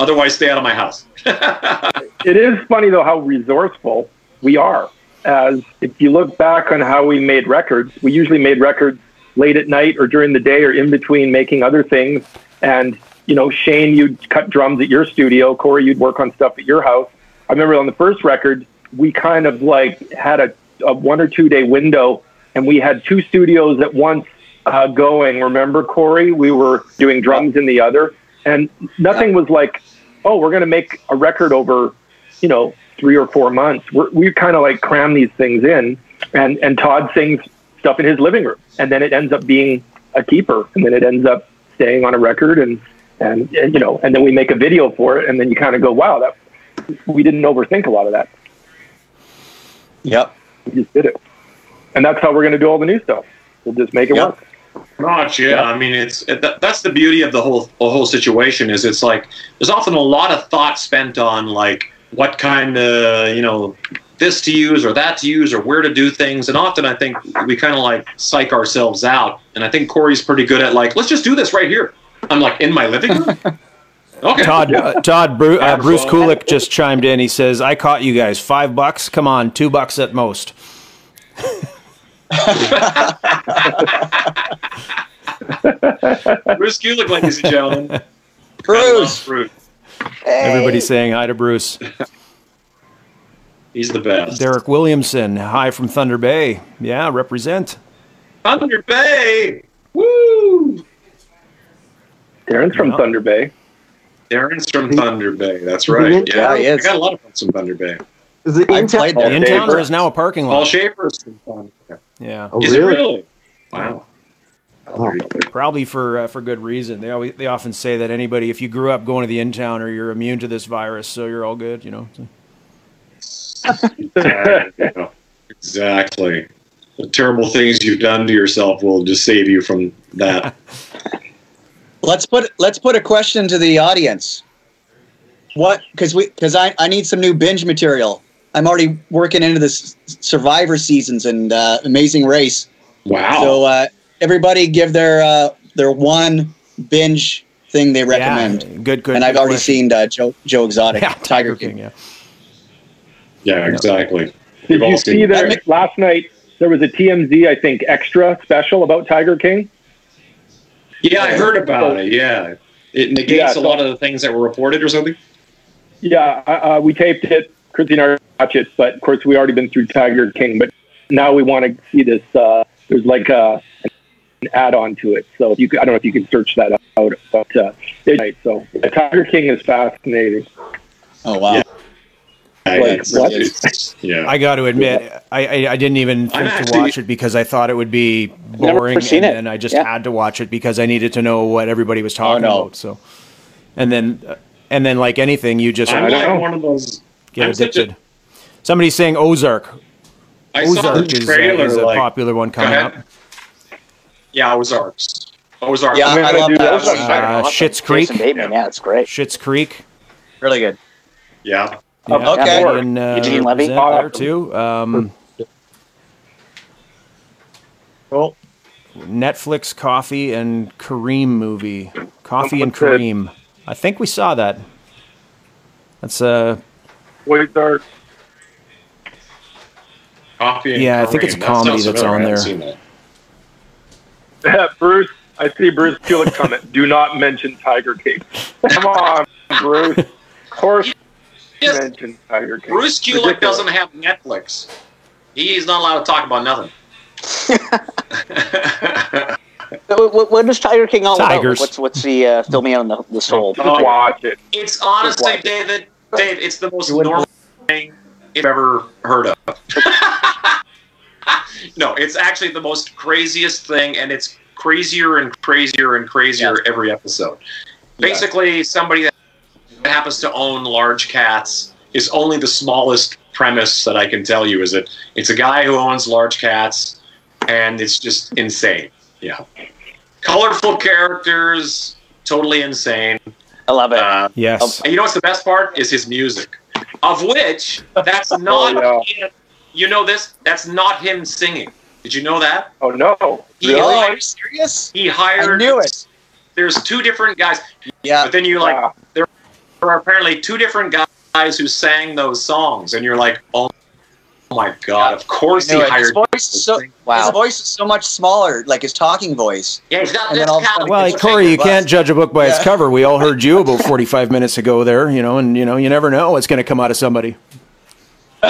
Otherwise, stay out of my house. It is funny though how resourceful we are. As if you look back on how we made records, we usually made records late at night or during the day or in between making other things. And you know, Shane, you'd cut drums at your studio. Corey, you'd work on stuff at your house. I remember on the first record, we kind of like had a, a one or two day window, and we had two studios at once uh, going. Remember, Corey? We were doing drums in the other, and nothing was like, oh, we're going to make a record over, you know, three or four months. We're, we kind of like cram these things in, and and Todd sings stuff in his living room, and then it ends up being a keeper, and then it ends up staying on a record, and and, and you know, and then we make a video for it, and then you kind of go, wow, that we didn't overthink a lot of that. Yep. We just did it, and that's how we're going to do all the new stuff. We'll just make it Yep. work. Much, yeah. I mean, it's it, that, that's the beauty of the whole the whole situation. Is it's like there's often a lot of thought spent on like what kind of you know this to use or that to use or where to do things, and often I think we kind of like psych ourselves out. And I think Corey's pretty good at like let's just do this right here. I'm like in my living room. Okay. Todd, uh, Todd, Bru- uh, Bruce Microphone. Kulick just chimed in. He says, "I caught you guys. Five bucks. Come on, two bucks at most." Bruce Kulick, ladies and gentlemen. Bruce. Bruce. Everybody's saying hi to Bruce. He's the best. Derek Williamson, hi from Thunder Bay. Yeah, represent. Thunder Bay. Woo! Darren's from Yeah. Thunder Bay. Darren's from Thunder Bay. That's right. Yeah, Yeah, he I got a lot of friends from Thunder Bay. Is it I in town? played there. In Dave town, there is now a parking Paul lot. Shaffer's from Thunder Bay. Yeah, Oh, Is really? it really? Wow. Oh, there you go. probably for uh, for good reason. They always they often say that anybody, if you grew up going to the in town or you're immune to this virus, so you're all good. You know. Yeah, yeah. exactly. The terrible things you've done to yourself will just save you from that. Let's put let's put a question to the audience. What? Because we because I I need some new binge material. I'm already working into this Survivor seasons and uh, Amazing Race. Wow. So uh, everybody give their uh, their one binge thing they recommend. Yeah, good, good. and I've good already question. seen uh, Joe Joe Exotic, Yeah, Tiger King. Yeah. yeah, exactly. Did you see it. there last night? There was a TMZ, I think, extra special about Tiger King. Yeah, I heard about it. Yeah. It negates Yeah, a lot of the things that were reported or something. Yeah, uh, uh, we taped it. Chrissy and I watch it, but of course we already been through Tiger King. But now we want to see this. Uh, there's like uh, an add-on to it. So if you, could, I don't know if you can search that out, but uh, it, so Tiger King is fascinating. Oh wow! Yeah. Like, It's- what? yeah. I got to admit, I, I I didn't even think to watch it because I thought it would be Never boring, seen and it. then I just Yeah. had to watch it because I needed to know what everybody was talking no. about. So, and then uh, and then like anything, you just I'm I like one of those. get I'm such a- addicted. Somebody's saying Ozark. I saw the Ozark is, uh, trailer. is a like, popular one coming up. yeah, Ozarks. Ozarks. Yeah, I'm I gonna love do that. those. Uh, Schitt's Creek, Jason Bateman, yeah, it's great. Schitt's Creek. Really good. Yeah. Yeah, Okay. Canadian, uh, Eugene Levy. represent there too. Um, Cool. Netflix Coffee and Kareem movie. Coffee and Kareem. I think we saw that. That's uh Wait, there. Coffee and Yeah, I think it's a comedy sounds that's on there. seen that. Bruce, I see Bruce Kulick comment. Do not mention Tiger King. Come on, Bruce. Of course, Yes. mention Tiger King. Bruce Kulick doesn't have Netflix. He's not allowed to talk about nothing. What, what, what is Tiger King all Tigers. about? What's what's the uh, fill me on the the soul? Just watch it. it's honestly, watch it. David, Dave, it's the most normal thing you've ever heard of. no, it's actually the most craziest thing, and it's crazier and crazier and crazier every episode. Basically, somebody that happens to own large cats is only the smallest premise that I can tell you is that it's a guy who owns large cats, and it's just insane. Yeah. Colorful characters, totally insane. I love it. Uh, yes. and you know what's the best part is his music, of which that's not. Oh, him- You know this? That's not him singing. Did you know that? Oh no! He Really? Oh, are you serious? He hired. I knew it. There's two different guys, Yeah. but then you like Wow. there are apparently two different guys who sang those songs, and you're like, oh my god! Of course he I knew it. His hired. voice is so his voice is so much smaller, like his talking voice. Yeah, he's got this then all of a kind sudden- Well, It's Corey, you can't bus. judge a book by its cover. We all heard you about 45 minutes ago there, you know, and you know, you never know what's going to come out of somebody.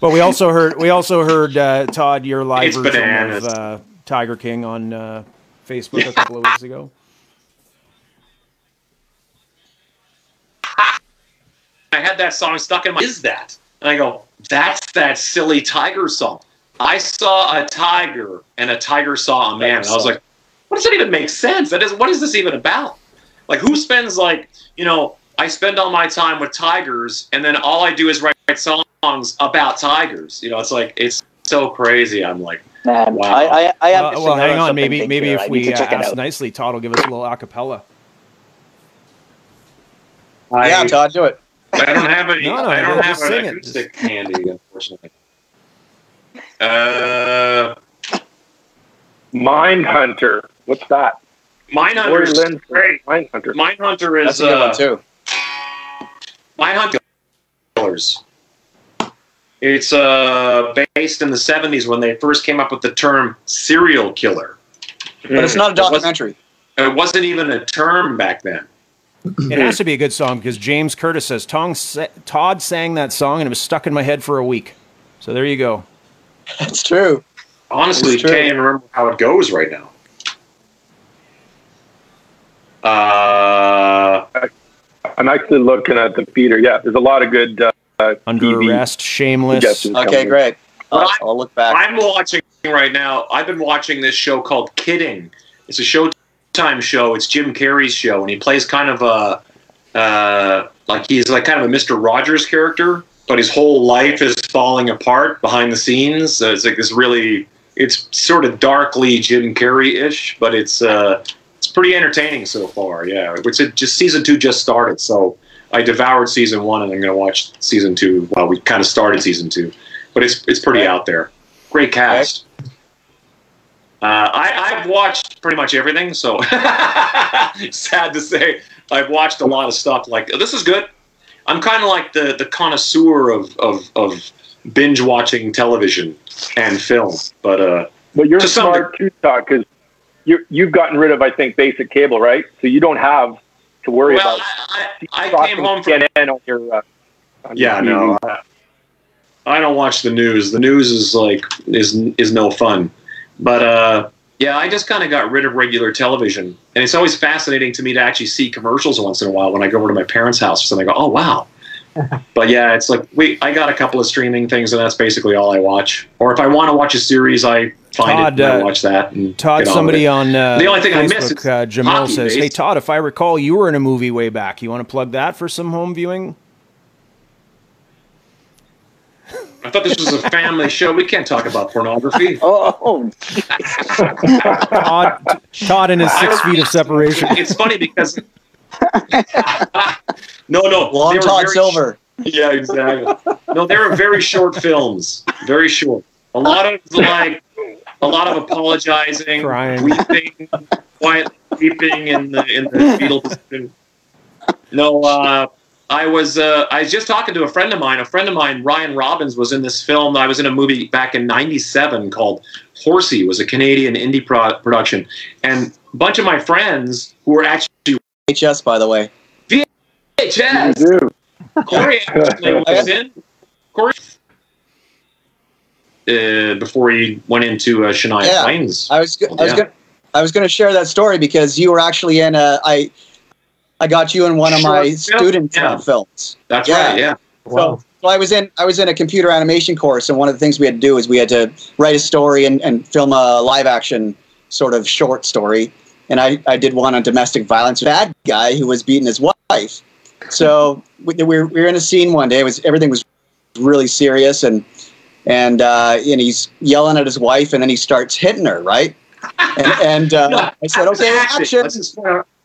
but we also heard we also heard uh, Todd your live It's version bananas. of uh, Tiger King on uh, Facebook a couple of weeks ago. I had that song stuck in my. Is that? And I go, that's that silly tiger song. I saw a tiger, and a tiger saw a man. And I was like, what does that even make sense? That is, what is this even about? Like, who spends like, you know, I spend all my time with tigers, and then all I do is write songs about tigers. You know, it's like it's so crazy. I'm like, Man, Wow. I, I, I am Uh, missing well, hang on. Maybe maybe here. if I we to uh, ask nicely, Todd will give us a little acapella. I, yeah, Todd, do it. I don't have any. No, no, I don't have an sing it. acoustic handy, unfortunately. Uh, Mindhunter. What's that? Mindhunter Lori is Lynn. great. Mindhunter. Mindhunter That's is a good uh, one too. Mindhunter killers. It's uh, based in the 70s when they first came up with the term serial killer. But it's not a It was- documentary. It wasn't even a term back then. It has to be a good song because James Curtis says Todd sang that song and it was stuck in my head for a week. So there you go. That's true. Honestly, It's true. can't even remember how it goes right now. Uh, I'm actually looking at the feeder. Yeah, there's a lot of good. Uh, Under TV Arrest, Shameless. Okay, coming. great. I'll, I'll look back. I'm watching right now. I've been watching this show called Kidding. It's a Showtime show. It's Jim Carrey's show, and he plays kind of a uh, like he's like kind of a Mister Rogers character, but his whole life is falling apart behind the scenes. So it's like this really, it's sort of darkly Jim Carrey ish, but it's uh, it's pretty entertaining so far. Yeah, it's a, just season two just started, so I devoured season one, and I'm going to watch season two. Well, we kind of started season two, but it's it's pretty Okay. out there. Great cast. Uh, I, I've watched pretty much everything, so sad to say, I've watched a lot of stuff. Like this is good. I'm kind of like the the connoisseur of, of of binge watching television and film, but uh, But you're To smart too, Todd, because you you've gotten rid of I think basic cable, right? So you don't have to worry well, about I, I, I came home from CNN on your. Uh, on Yeah, your no, I, I don't watch the news. The news is like is is no fun. But uh, yeah, I just kind of got rid of regular television, and it's always fascinating to me to actually see commercials once in a while when I go over to my parents' house or something. I go, oh wow. But yeah, it's like wait, I got a couple of streaming things, and that's basically all I watch. Or if I want to watch a series, I find Todd, it and I uh, watch that. And Todd, get on somebody on uh, The only thing I miss Facebook, is uh, Jamal says, based. "Hey Todd, if I recall, you were in a movie way back. You want to plug that for some home viewing?" I thought this was a family show. We can't talk about pornography. Oh, oh, Todd, Todd and his six feet of separation. It's funny because no, no, Long they were Todd very Silver. Yeah, exactly. No, they were very short films. Very short. A lot of like, a lot of apologizing, Crying. weeping, quiet weeping in the in the fetal position. No, uh, I was uh, I was just talking to a friend of mine. A friend of mine, Ryan Robbins, was in this film. I was in a movie back in '97 called Horsey. It was a Canadian indie pro- production, and a bunch of my friends who were actually HS, by the way. VHS. You do. Corey actually was in. Corey, uh, before he went into uh, Shania Yeah. Twain's. I was, go- I was Yeah. going I was going to share that story because you were actually in a I I got you in one of Short my film? student Yeah. uh, films. That's Yeah. right. Yeah. Wow. So, so I was in I was in a computer animation course, and one of the things we had to do is we had to write a story and, and film a live action sort of short story. And I, I did one on domestic violence. Bad guy who was beating his wife. So we, we, were, we were in a scene one day. It was everything was really serious, and and uh, and he's yelling at his wife, and then he starts hitting her, right? And, and uh, No, I said, okay, action.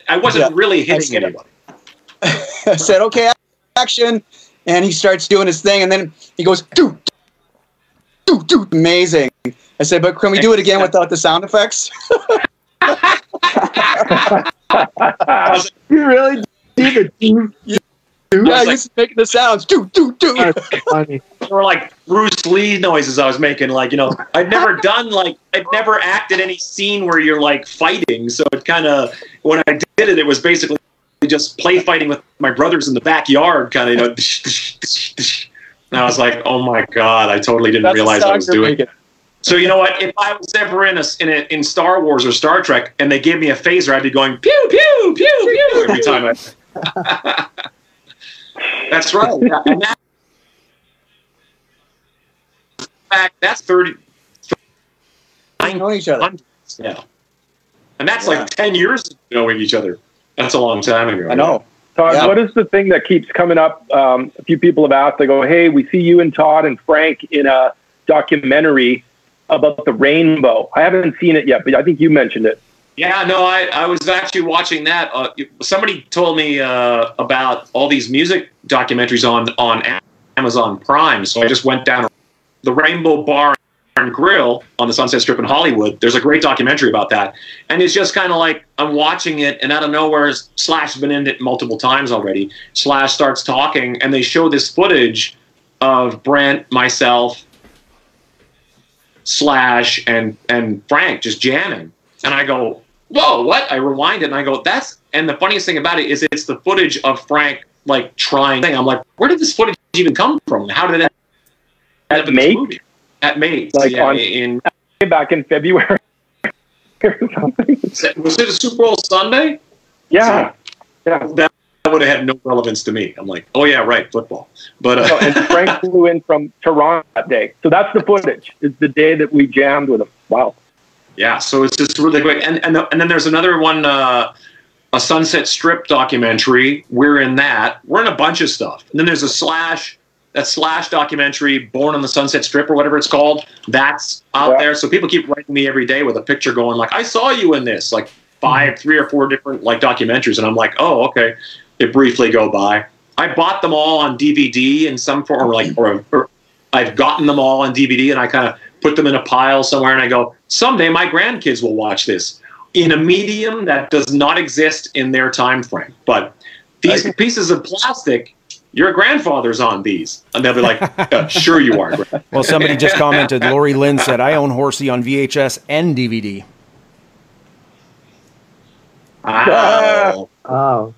I wasn't Yeah. really I hitting said- anybody. I said, okay, action. And he starts doing his thing, and then he goes, dude, dude, dude, amazing. I said, but can we do it again without the sound effects? You really did it. Yeah, I was like- making the sounds. Do do do. That's funny. or like Bruce Lee noises I was making. Like, you know, I'd never done like, I'd never acted any scene where you're like fighting. So it kind of, when I did it, it was basically just play fighting with my brothers in the backyard, kind of, you know. And I was like, oh my God, I totally didn't That's realize I was doing making. So you know what? If I was ever in a, in a in Star Wars or Star Trek and they gave me a phaser, I'd be going pew pew pew pew every time. I, that's right. And that, in fact, that's thirty. They know each other. Yeah, and that's Yeah. like ten years of knowing each other. That's a long time ago. I know. Todd, Yeah. what is the thing that keeps coming up? Um, a few people have asked. They go, "Hey, we see you and Todd and Frank in a documentary about the rainbow." I haven't seen it yet, but I think you mentioned it. Yeah, no, I, I was actually watching that. Uh, somebody told me uh, about all these music documentaries on, on Amazon Prime, so I just went down the Rainbow Bar and Grill on the Sunset Strip in Hollywood. There's a great documentary about that, and it's just kind of like I'm watching it, and out of nowhere, Slash has been in it multiple times already. Slash starts talking, and they show this footage of Brent, myself, Slash, and and Frank just jamming, and I go, whoa, what? I rewind it and I go, that's, and the funniest thing about it is it's the footage of Frank like trying. thing. I'm like, where did this footage even come from? How did it end up in this movie? At Mate, Like yeah, on- in Back in February or something. was it a Super Bowl Sunday? Yeah, yeah. That would have had no relevance to me. I'm like, oh yeah, right, football. But uh, and Frank flew in from Toronto that day, so that's the footage. It's the day that we jammed with him. Wow. yeah, so it's just really quick. And and, and then there's another one, uh, a Sunset Strip documentary. We're in that. We're in a bunch of stuff. And then there's a slash. That slash documentary, Born on the Sunset Strip or whatever it's called, that's out Yeah. there. So people keep writing me every day with a picture going like, "I saw you in this," like five, three or four different like documentaries, and I'm like, "Oh, okay." They briefly go by. I bought them all on DVD in some form, or like, or, or I've gotten them all on DVD, and I kind of put them in a pile somewhere, and I go, "Someday my grandkids will watch this." In a medium that does not exist in their time frame, but these pieces of plastic your grandfather's on these. And they'll be like, "Uh, sure you are. Grandpa." Well, somebody just commented. Lori Lynn said, "I own Horsey on VHS and DVD." Wow. Oh,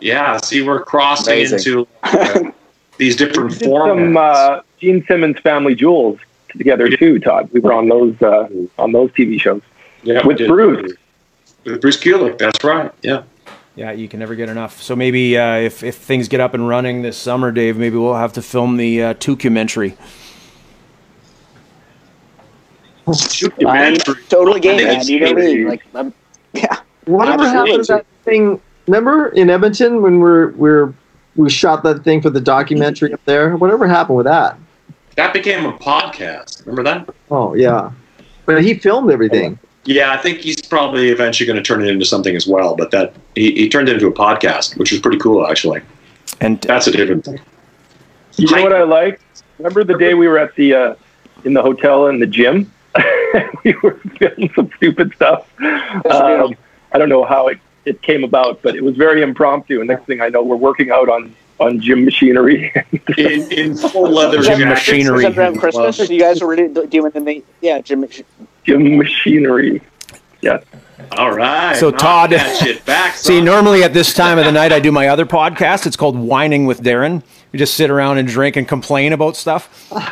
Yeah, see, we're crossing Amazing. into uh, these different We formats. some uh, Gene Simmons Family Jewels together too, Todd. We were on those uh, on those TV shows yeah, with. Bruce. With Bruce Kulick, that's right. Yeah. Yeah, you can never get enough. So maybe uh, if if things get up and running this summer, Dave, maybe we'll have to film the uh, documentary. I'm totally game, man. You know me. really- Like, I'm, yeah. whatever Absolutely. happened to that thing? Remember in Edmonton when we're we're we shot that thing for the documentary up there? Whatever happened with that? That became a podcast. Remember that? Oh yeah, but he filmed everything. Yeah, I think he's probably eventually going to turn it into something as well. But that he, he turned it into a podcast, which was pretty cool, actually. And That's a different thing. You know what I like? Remember the day we were at the uh, in the hotel in the gym? we were filming some stupid stuff. Um, I don't know how it, it came about, but it was very impromptu. And next thing I know, we're working out on on gym machinery. In, in full leather Gym jackets. machinery. Was around Christmas? you guys were really doing the yeah, Jim. gym machinery. Yeah. All right. So, Todd- back. see, normally at this time of the night, I do my other podcast. It's called Whining with Darren. We just sit around and drink and complain about stuff. I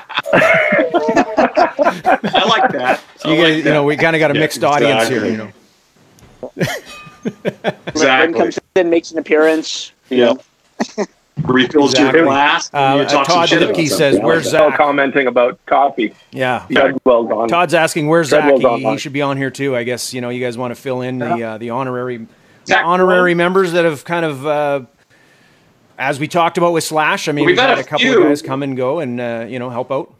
like that. I you like guys, you know, we kind of got a Yeah, mixed audience here. You know. Brent comes in, makes an appearance. You Yeah. refills Exactly. your glass. Uh, you uh, talk Todd Lipke says, "Where's like All Zach?" commenting about coffee. Yeah. Treadwell's on. Todd's asking where's Zach. Treadwell's He, he should be on here too. I guess you know you guys want to fill in the uh, the honorary the honorary Brown. members that have kind of uh, as we talked about with Slash. I mean, We've we've, had had a a couple few. of guys come and go and uh, you know help out.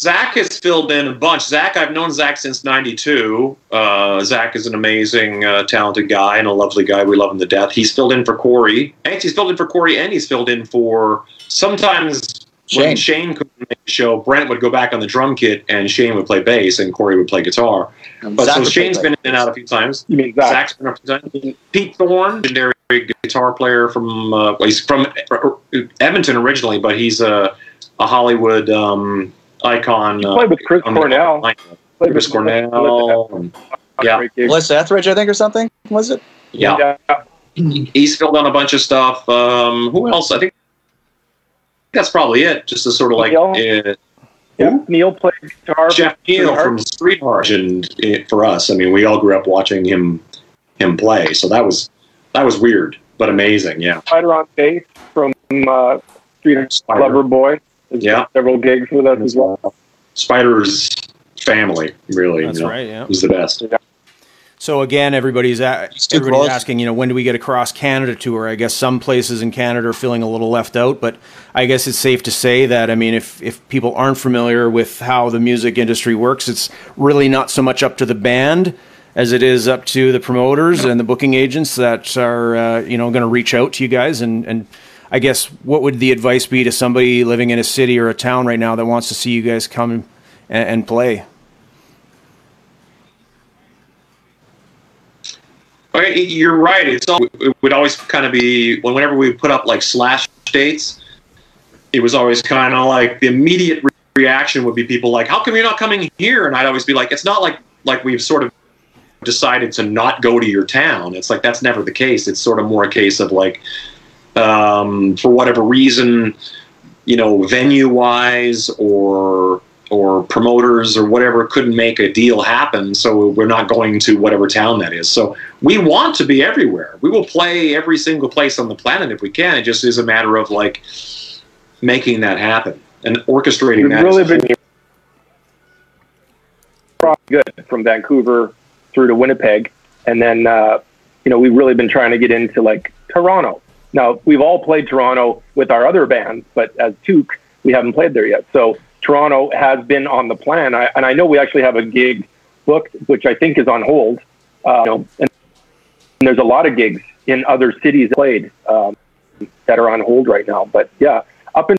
Zach has filled in a bunch. Zach, I've known Zach since '92. Uh, Zach is an amazing, uh, talented guy and a lovely guy. We love him to death. He's filled in for Corey. and he's filled in for Corey, and he's filled in for sometimes when Shane. Shane couldn't make the show. Brent would go back on the drum kit, and Shane would play bass, and Corey would play guitar. But Zach so would Shane's play been in and out a few times. You mean Zach? Zach's been a to time. Pete Thorne, legendary guitar player from uh, well, he's from Edmonton originally, but he's a, a Hollywood um, icon. You played with Chris on Cornell. Played Chris with Cornell. and- yeah, Great gig. Melissa Etheridge, I think, or something. Was it? yeah. He's filled on a bunch of stuff. Um, who else? I think that's probably it. Just to sort of like Neil? uh, Yeah, Neil played guitar. Jeff for Neal Streetheart. from Streetheart, and uh, for us, I mean, we all grew up watching him him play. So that was that was weird, but amazing. Yeah, Spider on bass from uh, Street Spider. Loverboy. Has Yeah. Several gigs with us as well. Spider's family really. That's you know, right. Yeah. was the best. So again, everybody's a- too everybody's asking, you know, when do we get a cross Canada tour? I guess some places in Canada are feeling a little left out, but I guess it's safe to say that I mean, if if people aren't familiar with how the music industry works, it's really not so much up to the band as it is up to the promoters and the booking agents that are uh, you know going to reach out to you guys and and. I guess what would the advice be to somebody living in a city or a town right now that wants to see you guys come and, and play? You're right. It's all, it would always kind of be whenever we put up like slash dates, it was always kind of like the immediate re- reaction would be people like, "How come you're not coming here?" And I'd always be like, "It's not like like we've sort of decided to not go to your town. It's like that's never the case. It's sort of more a case of like, um, for whatever reason, you know, venue wise or or promoters or whatever couldn't make a deal happen, so we're not going to whatever town that is. So we want to be everywhere. We will play every single place on the planet if we can. It just is a matter of like making that happen and orchestrating We've that. really been good from Vancouver through to Winnipeg, and then uh, you know we've really been trying to get into like Toronto. Now we've all played Toronto with our other bands, but as Toque, we haven't played there yet. So Toronto has been on the plan, I, and I know we actually have a gig booked, which I think is on hold. Uh, you know, and there's a lot of gigs in other cities played um, that are on hold right now. But yeah, up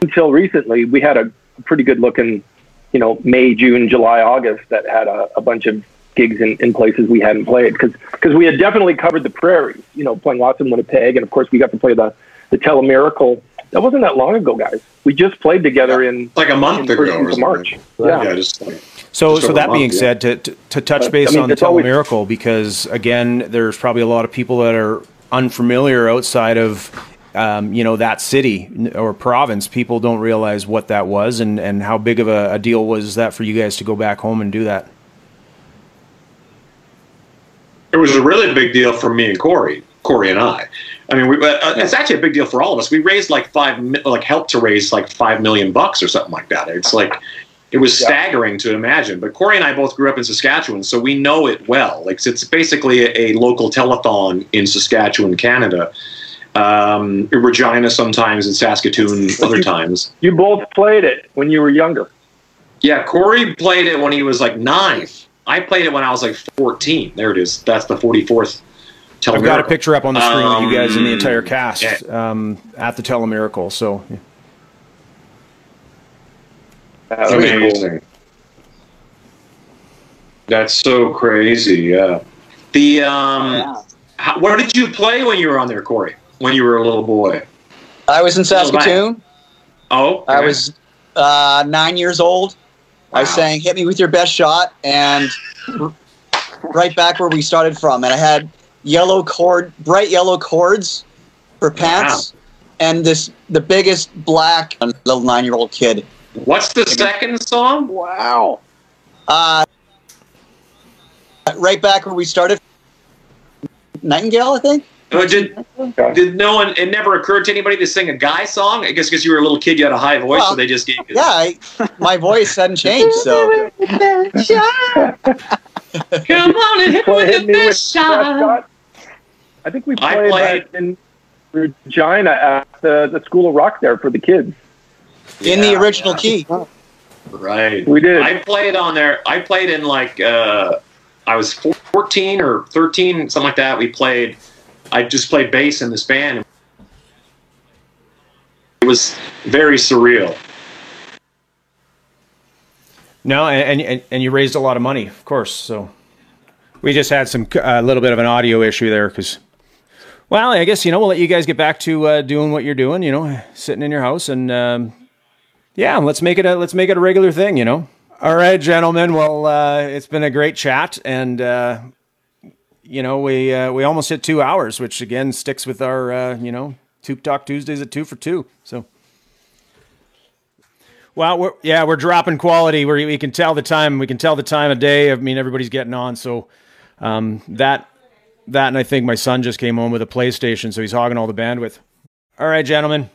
until recently, we had a pretty good looking, you know, May, June, July, August that had a, a bunch of gigs in, in places we hadn't played because because we had definitely covered the prairies, you know, playing lots in Winnipeg, and of course we got to play the the Telemiracle. That wasn't that long ago, guys. We just played together in like a month in ago first or week of. March. Yeah, Yeah. just like, So, Just so that a being yeah. said, to, to, to touch But, base I mean, on the it's always- Telemiracle, because again, there's probably a lot of people that are unfamiliar outside of, um, you know, that city or province. People don't realize what that was and, and how big of a, a deal was that for you guys to go back home and do that. It was a really big deal for me and Corey, Corey and I. I mean, we, uh, it's actually a big deal for all of us. We raised like five, like helped to raise like five million bucks or something like that. It's like it was Yeah. staggering to imagine. But Corey and I both grew up in Saskatchewan, so we know it well. Like it's basically a, a local telethon in Saskatchewan, Canada. Um, Regina sometimes, in Saskatoon other times. You both played it when you were younger. Yeah, Corey played it when he was like nine. I played it when I was like 14. There it is. That's the 44th. I've got a picture up on the screen of you guys and the Um, entire cast yeah. um, at the Telemiracle. So, That was cool. Amazing. That's so crazy. Yeah. The um, Yeah. how, where did you play when you were on there, Corey? When you were a little boy? I was in Saskatoon. Oh, I was uh, nine years old. I Wow. sang "Hit Me with Your Best Shot" and r- right back where we started from, and I had yellow cord, bright yellow cords for pants, and this the biggest black little nine-year-old kid. What's the second song? Wow. Uh, right back where we started. Nightingale, I think. Oh, did did no one? It never occurred to anybody to sing a guy song. I guess because you were a little kid, you had a high voice, so they just gave you. Yeah, I, my voice hadn't changed, so Come on and hit Play with Hit the Me with best Best shot. Shot. I think we played, played- that in Regina at the, the School of Rock there for the kids. in the original yeah. key. Right. We did. I played on there. I played in like uh, I was 14 or 13, something like that. We played. I just played bass in this band. It was very surreal. no, and, and and you raised a lot of money, of course. So, we just had some a little bit of an audio issue there because Well, I guess you know we'll let you guys get back to uh, doing what you're doing. You know, sitting in your house, and um, yeah, let's make it a let's make it a regular thing. You know. All right, gentlemen. Well, uh, it's been a great chat, and uh, you know we uh, we almost hit two hours, which again sticks with our uh, you know Toque Talk Tuesdays at two for two. So. Well, we're, yeah, we're dropping quality. Where we can tell the time. We can tell the time of day. I mean, everybody's getting on. So um, that that, and I think my son just came home with a PlayStation, so he's hogging all the bandwidth. All right, gentlemen.